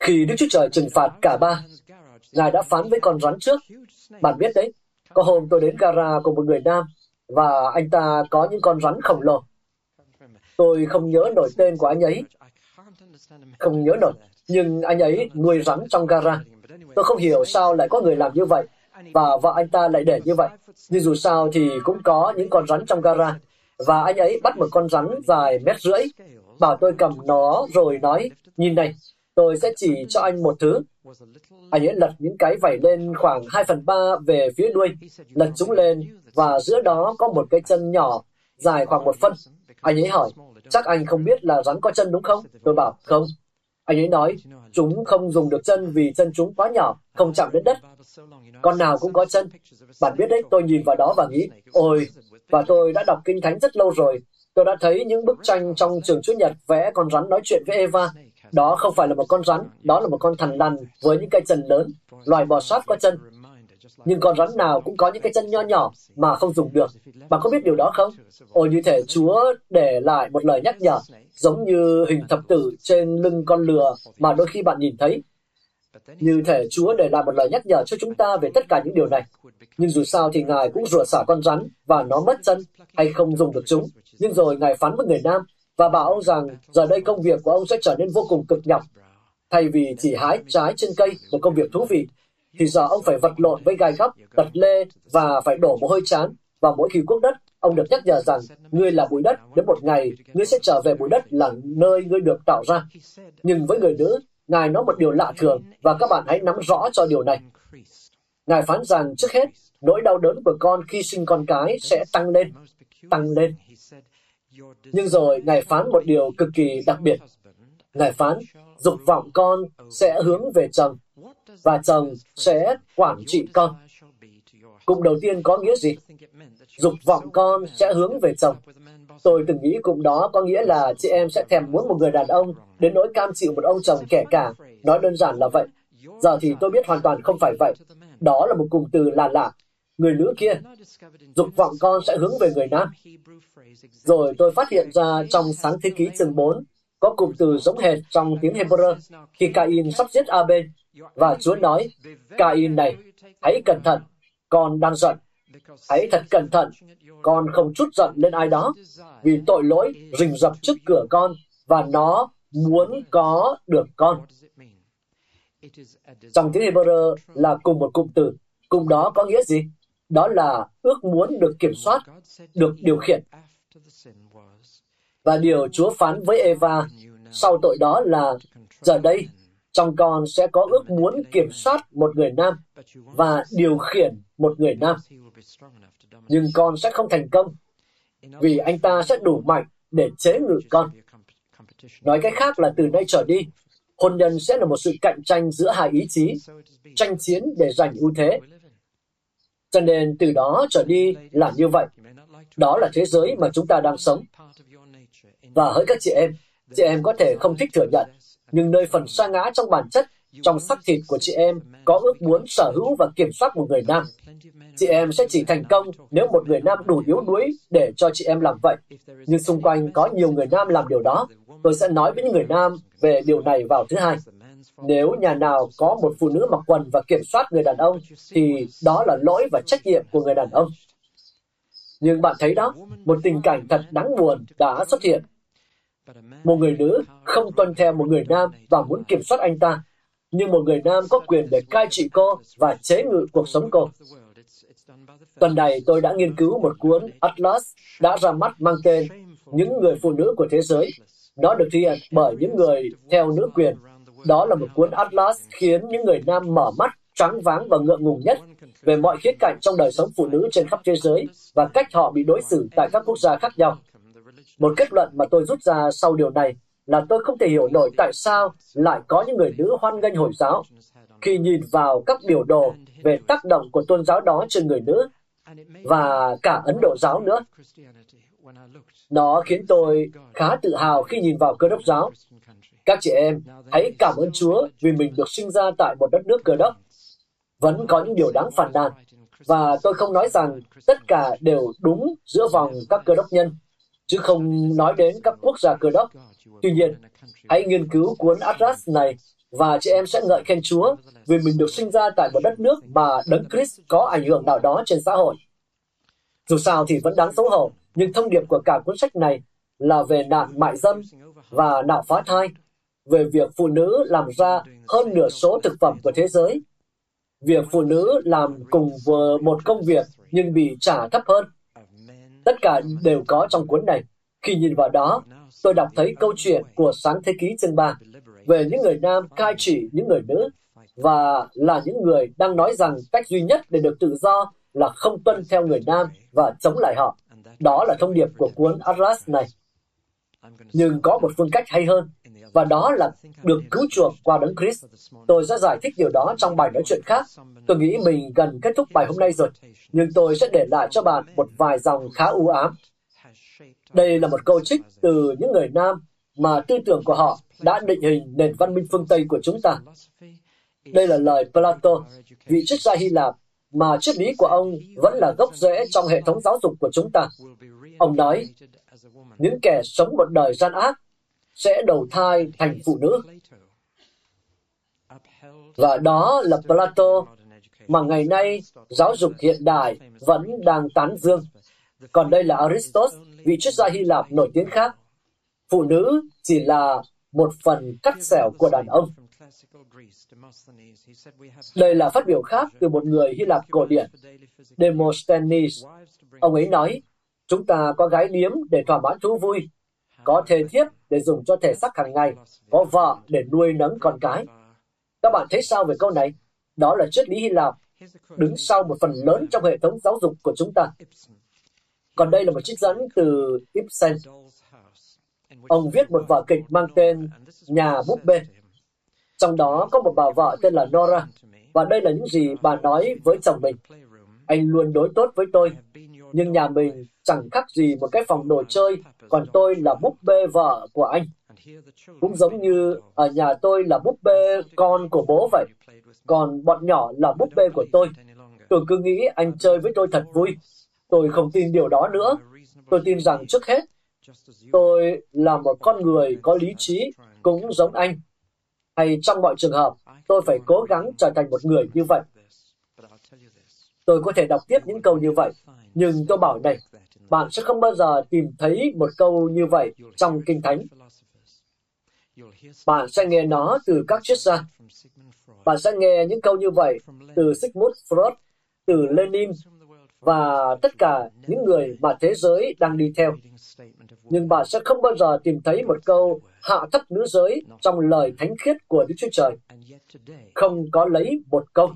Khi Đức Chúa Trời trừng phạt cả ba, Ngài đã phán với con rắn trước. Bạn biết đấy, có hôm tôi đến gara của một người nam và anh ta có những con rắn khổng lồ. Tôi không nhớ nổi tên của anh ấy. Không nhớ nổi. Nhưng anh ấy nuôi rắn trong gara. Tôi không hiểu sao lại có người làm như vậy và vợ anh ta lại để như vậy. Nhưng dù sao thì cũng có những con rắn trong gara. Và anh ấy bắt một con rắn dài mét rưỡi, bảo tôi cầm nó rồi nói, nhìn này, tôi sẽ chỉ cho anh một thứ. Anh ấy lật những cái vảy lên khoảng 2 phần 3 về phía đuôi, lật chúng lên và giữa đó có một cái chân nhỏ dài khoảng một phân. Anh ấy hỏi, chắc anh không biết là rắn có chân đúng không? Tôi bảo, không. Anh ấy nói, chúng không dùng được chân vì chân chúng quá nhỏ, không chạm đến đất. Con nào cũng có chân. Bạn biết đấy, tôi nhìn vào đó và nghĩ, ôi, và tôi đã đọc Kinh Thánh rất lâu rồi. Tôi đã thấy những bức tranh trong trường Chúa Nhật vẽ con rắn nói chuyện với Eva. Đó không phải là một con rắn, đó là một con thằn lằn với những cái chân lớn, loài bò sát có chân. Nhưng con rắn nào cũng có những cái chân nho nhỏ mà không dùng được. Bạn có biết điều đó không? Ồ như thể Chúa để lại một lời nhắc nhở, giống như hình thập tử trên lưng con lừa mà đôi khi bạn nhìn thấy. Như thể Chúa để lại một lời nhắc nhở cho chúng ta về tất cả những điều này. Nhưng dù sao thì Ngài cũng rửa xả con rắn và nó mất chân hay không dùng được chúng. Nhưng rồi Ngài phán với người nam và bảo ông rằng giờ đây công việc của ông sẽ trở nên vô cùng cực nhọc. Thay vì chỉ hái trái trên cây, một công việc thú vị, thì giờ ông phải vật lộn với gai góc, tật lê và phải đổ mồ hôi chán. Và mỗi khi cuốc đất, ông được nhắc nhở rằng ngươi là bụi đất, đến một ngày ngươi sẽ trở về bụi đất là nơi ngươi được tạo ra. Nhưng với người nữ, Ngài nói một điều lạ thường và các bạn hãy nắm rõ cho điều này. Ngài phán rằng trước hết, nỗi đau đớn của con khi sinh con cái sẽ tăng lên, tăng lên. Nhưng rồi Ngài phán một điều cực kỳ đặc biệt. Ngài phán, dục vọng con sẽ hướng về chồng, và chồng sẽ quản trị con. Cụm đầu tiên có nghĩa gì? Dục vọng con sẽ hướng về chồng. Tôi từng nghĩ cụm đó có nghĩa là chị em sẽ thèm muốn một người đàn ông đến nỗi cam chịu một ông chồng kẻ cả. Nói đơn giản là vậy. Giờ thì tôi biết hoàn toàn không phải vậy. Đó là một cụm từ là lạ. Người nữ kia, dục vọng con sẽ hướng về người nam. Rồi tôi phát hiện ra trong sáng thế ký chương 4 có cụm từ giống hệt trong tiếng Hebrew khi Cain sắp giết Abel và Chúa nói, Cain này, hãy cẩn thận, con đang giận. Hãy thật cẩn thận, con không chút giận lên ai đó, vì tội lỗi rình rập trước cửa con và nó muốn có được con. Trong tiếng Hebrew là cùng một cụm từ. Cụm đó có nghĩa gì? Đó là ước muốn được kiểm soát, được điều khiển. Và điều Chúa phán với Eva sau tội đó là giờ đây trong con sẽ có ước muốn kiểm soát một người nam và điều khiển một người nam. Nhưng con sẽ không thành công vì anh ta sẽ đủ mạnh để chế ngự con. Nói cách khác là từ nay trở đi, hôn nhân sẽ là một sự cạnh tranh giữa hai ý chí, tranh chiến để giành ưu thế. Cho nên từ đó trở đi là như vậy. Đó là thế giới mà chúng ta đang sống. Và hỡi các chị em, chị em có thể không thích thừa nhận, nhưng nơi phần sa ngã trong bản chất, trong xác thịt của chị em có ước muốn sở hữu và kiểm soát một người nam. Chị em sẽ chỉ thành công nếu một người nam đủ yếu đuối để cho chị em làm vậy. Nhưng xung quanh có nhiều người nam làm điều đó. Tôi sẽ nói với những người nam về điều này vào thứ hai. Nếu nhà nào có một phụ nữ mặc quần và kiểm soát người đàn ông, thì đó là lỗi và trách nhiệm của người đàn ông. Nhưng bạn thấy đó, một tình cảnh thật đáng buồn đã xuất hiện một người nữ không tuân theo một người nam và muốn kiểm soát anh ta, nhưng một người nam có quyền để cai trị cô và chế ngự cuộc sống cô. Tuần này tôi đã nghiên cứu một cuốn Atlas đã ra mắt mang tên Những người phụ nữ của thế giới. Nó được thi hiện bởi những người theo nữ quyền. Đó là một cuốn Atlas khiến những người nam mở mắt, trắng váng và ngượng ngùng nhất về mọi khía cạnh trong đời sống phụ nữ trên khắp thế giới và cách họ bị đối xử tại các quốc gia khác nhau. Một kết luận mà tôi rút ra sau điều này là tôi không thể hiểu nổi tại sao lại có những người nữ hoan nghênh Hồi giáo khi nhìn vào các biểu đồ về tác động của tôn giáo đó trên người nữ và cả Ấn Độ giáo nữa. Nó khiến tôi khá tự hào khi nhìn vào cơ đốc giáo. Các chị em, hãy cảm ơn Chúa vì mình được sinh ra tại một đất nước cơ đốc. Vẫn có những điều đáng phản nàn, và tôi không nói rằng tất cả đều đúng giữa vòng các cơ đốc nhân chứ không nói đến các quốc gia cơ đốc. Tuy nhiên, hãy nghiên cứu cuốn Atlas này và chị em sẽ ngợi khen Chúa vì mình được sinh ra tại một đất nước mà Đấng Christ có ảnh hưởng nào đó trên xã hội. Dù sao thì vẫn đáng xấu hổ, nhưng thông điệp của cả cuốn sách này là về nạn mại dâm và nạo phá thai, về việc phụ nữ làm ra hơn nửa số thực phẩm của thế giới, việc phụ nữ làm cùng vừa một công việc nhưng bị trả thấp hơn. Tất cả đều có trong cuốn này. Khi nhìn vào đó, tôi đọc thấy câu chuyện của sáng thế ký chương 3 về những người nam cai trị những người nữ và là những người đang nói rằng cách duy nhất để được tự do là không tuân theo người nam và chống lại họ. Đó là thông điệp của cuốn Atlas này. Nhưng có một phương cách hay hơn, và đó là được cứu chuộc qua đấng Christ. Tôi sẽ giải thích điều đó trong bài nói chuyện khác. Tôi nghĩ mình gần kết thúc bài hôm nay rồi, nhưng tôi sẽ để lại cho bạn một vài dòng khá u ám. Đây là một câu trích từ những người nam mà tư tưởng của họ đã định hình nền văn minh phương Tây của chúng ta. Đây là lời Plato, vị triết gia Hy Lạp, mà triết lý của ông vẫn là gốc rễ trong hệ thống giáo dục của chúng ta. Ông nói, những kẻ sống một đời gian ác sẽ đầu thai thành phụ nữ. Và đó là Plato mà ngày nay giáo dục hiện đại vẫn đang tán dương. Còn đây là Aristotle, vị triết gia Hy Lạp nổi tiếng khác. Phụ nữ chỉ là một phần cắt xẻo của đàn ông. Đây là phát biểu khác từ một người Hy Lạp cổ điển, Demosthenes. Ông ấy nói, chúng ta có gái điếm để thỏa mãn thú vui, có thề thiếp để dùng cho thể xác hàng ngày, có vợ để nuôi nấng con cái. Các bạn thấy sao về câu này? Đó là triết lý Hy Lạp, đứng sau một phần lớn trong hệ thống giáo dục của chúng ta. Còn đây là một trích dẫn từ Ibsen. Ông viết một vở kịch mang tên Nhà búp bê. Trong đó có một bà vợ tên là Nora, và đây là những gì bà nói với chồng mình. Anh luôn đối tốt với tôi, nhưng nhà mình chẳng khác gì một cái phòng đồ chơi, còn tôi là búp bê vợ của anh. Cũng giống như ở nhà tôi là búp bê con của bố vậy, còn bọn nhỏ là búp bê của tôi. Tôi cứ nghĩ anh chơi với tôi thật vui. Tôi không tin điều đó nữa. Tôi tin rằng trước hết, tôi là một con người có lý trí, cũng giống anh. Hay trong mọi trường hợp, tôi phải cố gắng trở thành một người như vậy. Tôi có thể đọc tiếp những câu như vậy, nhưng tôi bảo này, bạn sẽ không bao giờ tìm thấy một câu như vậy trong Kinh Thánh. Bạn sẽ nghe nó từ các triết gia. Bạn sẽ nghe những câu như vậy từ Sigmund Freud, từ Lenin và tất cả những người mà thế giới đang đi theo. Nhưng bạn sẽ không bao giờ tìm thấy một câu hạ thấp nữ giới trong lời thánh khiết của Đức Chúa Trời. Không có lấy một câu.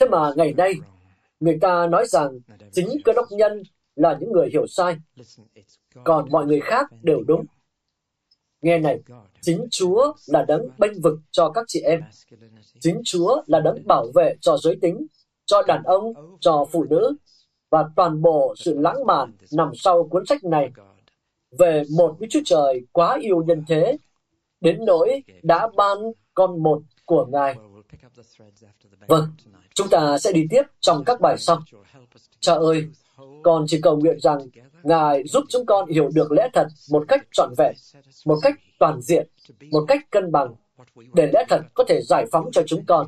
Thế mà ngày nay, người ta nói rằng chính cơ đốc nhân là những người hiểu sai, còn mọi người khác đều đúng. Nghe này, chính Chúa là đấng bênh vực cho các chị em. Chính Chúa là đấng bảo vệ cho giới tính, cho đàn ông, cho phụ nữ, và toàn bộ sự lãng mạn nằm sau cuốn sách này. Về một Đức Chúa Trời quá yêu nhân thế, đến nỗi đã ban con một của Ngài. Vâng, chúng ta sẽ đi tiếp trong các bài sau. Cha ơi, con chỉ cầu nguyện rằng Ngài giúp chúng con hiểu được lẽ thật một cách trọn vẹn, một cách toàn diện, một cách cân bằng, để lẽ thật có thể giải phóng cho chúng con,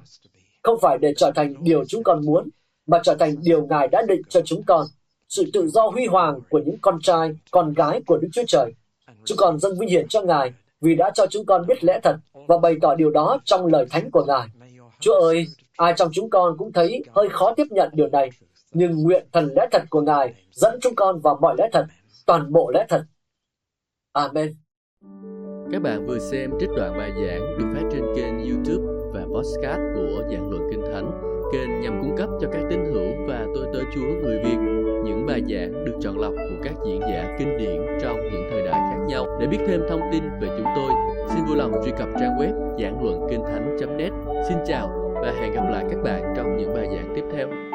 không phải để trở thành điều chúng con muốn, mà trở thành điều Ngài đã định cho chúng con, sự tự do huy hoàng của những con trai, con gái của Đức Chúa Trời. Chúng con dâng vinh hiển cho Ngài vì đã cho chúng con biết lẽ thật và bày tỏ điều đó trong lời thánh của Ngài. Chúa ơi, ai trong chúng con cũng thấy hơi khó tiếp nhận điều này, nhưng nguyện thần lẽ thật của Ngài dẫn chúng con vào mọi lẽ thật, toàn bộ lẽ thật. Amen. Các bạn vừa xem trích đoạn bài giảng được phát trên kênh YouTube và podcast của Giảng Luận Kinh Thánh, kênh nhằm cung cấp cho các tín hữu và tôi tớ Chúa người Việt những bài giảng được chọn lọc của các diễn giả kinh điển trong những thời đại khác nhau. Để biết thêm thông tin về chúng tôi, xin vui lòng truy cập trang web giảng luận kinh thánh.net. Xin chào và hẹn gặp lại các bạn trong những bài giảng tiếp theo.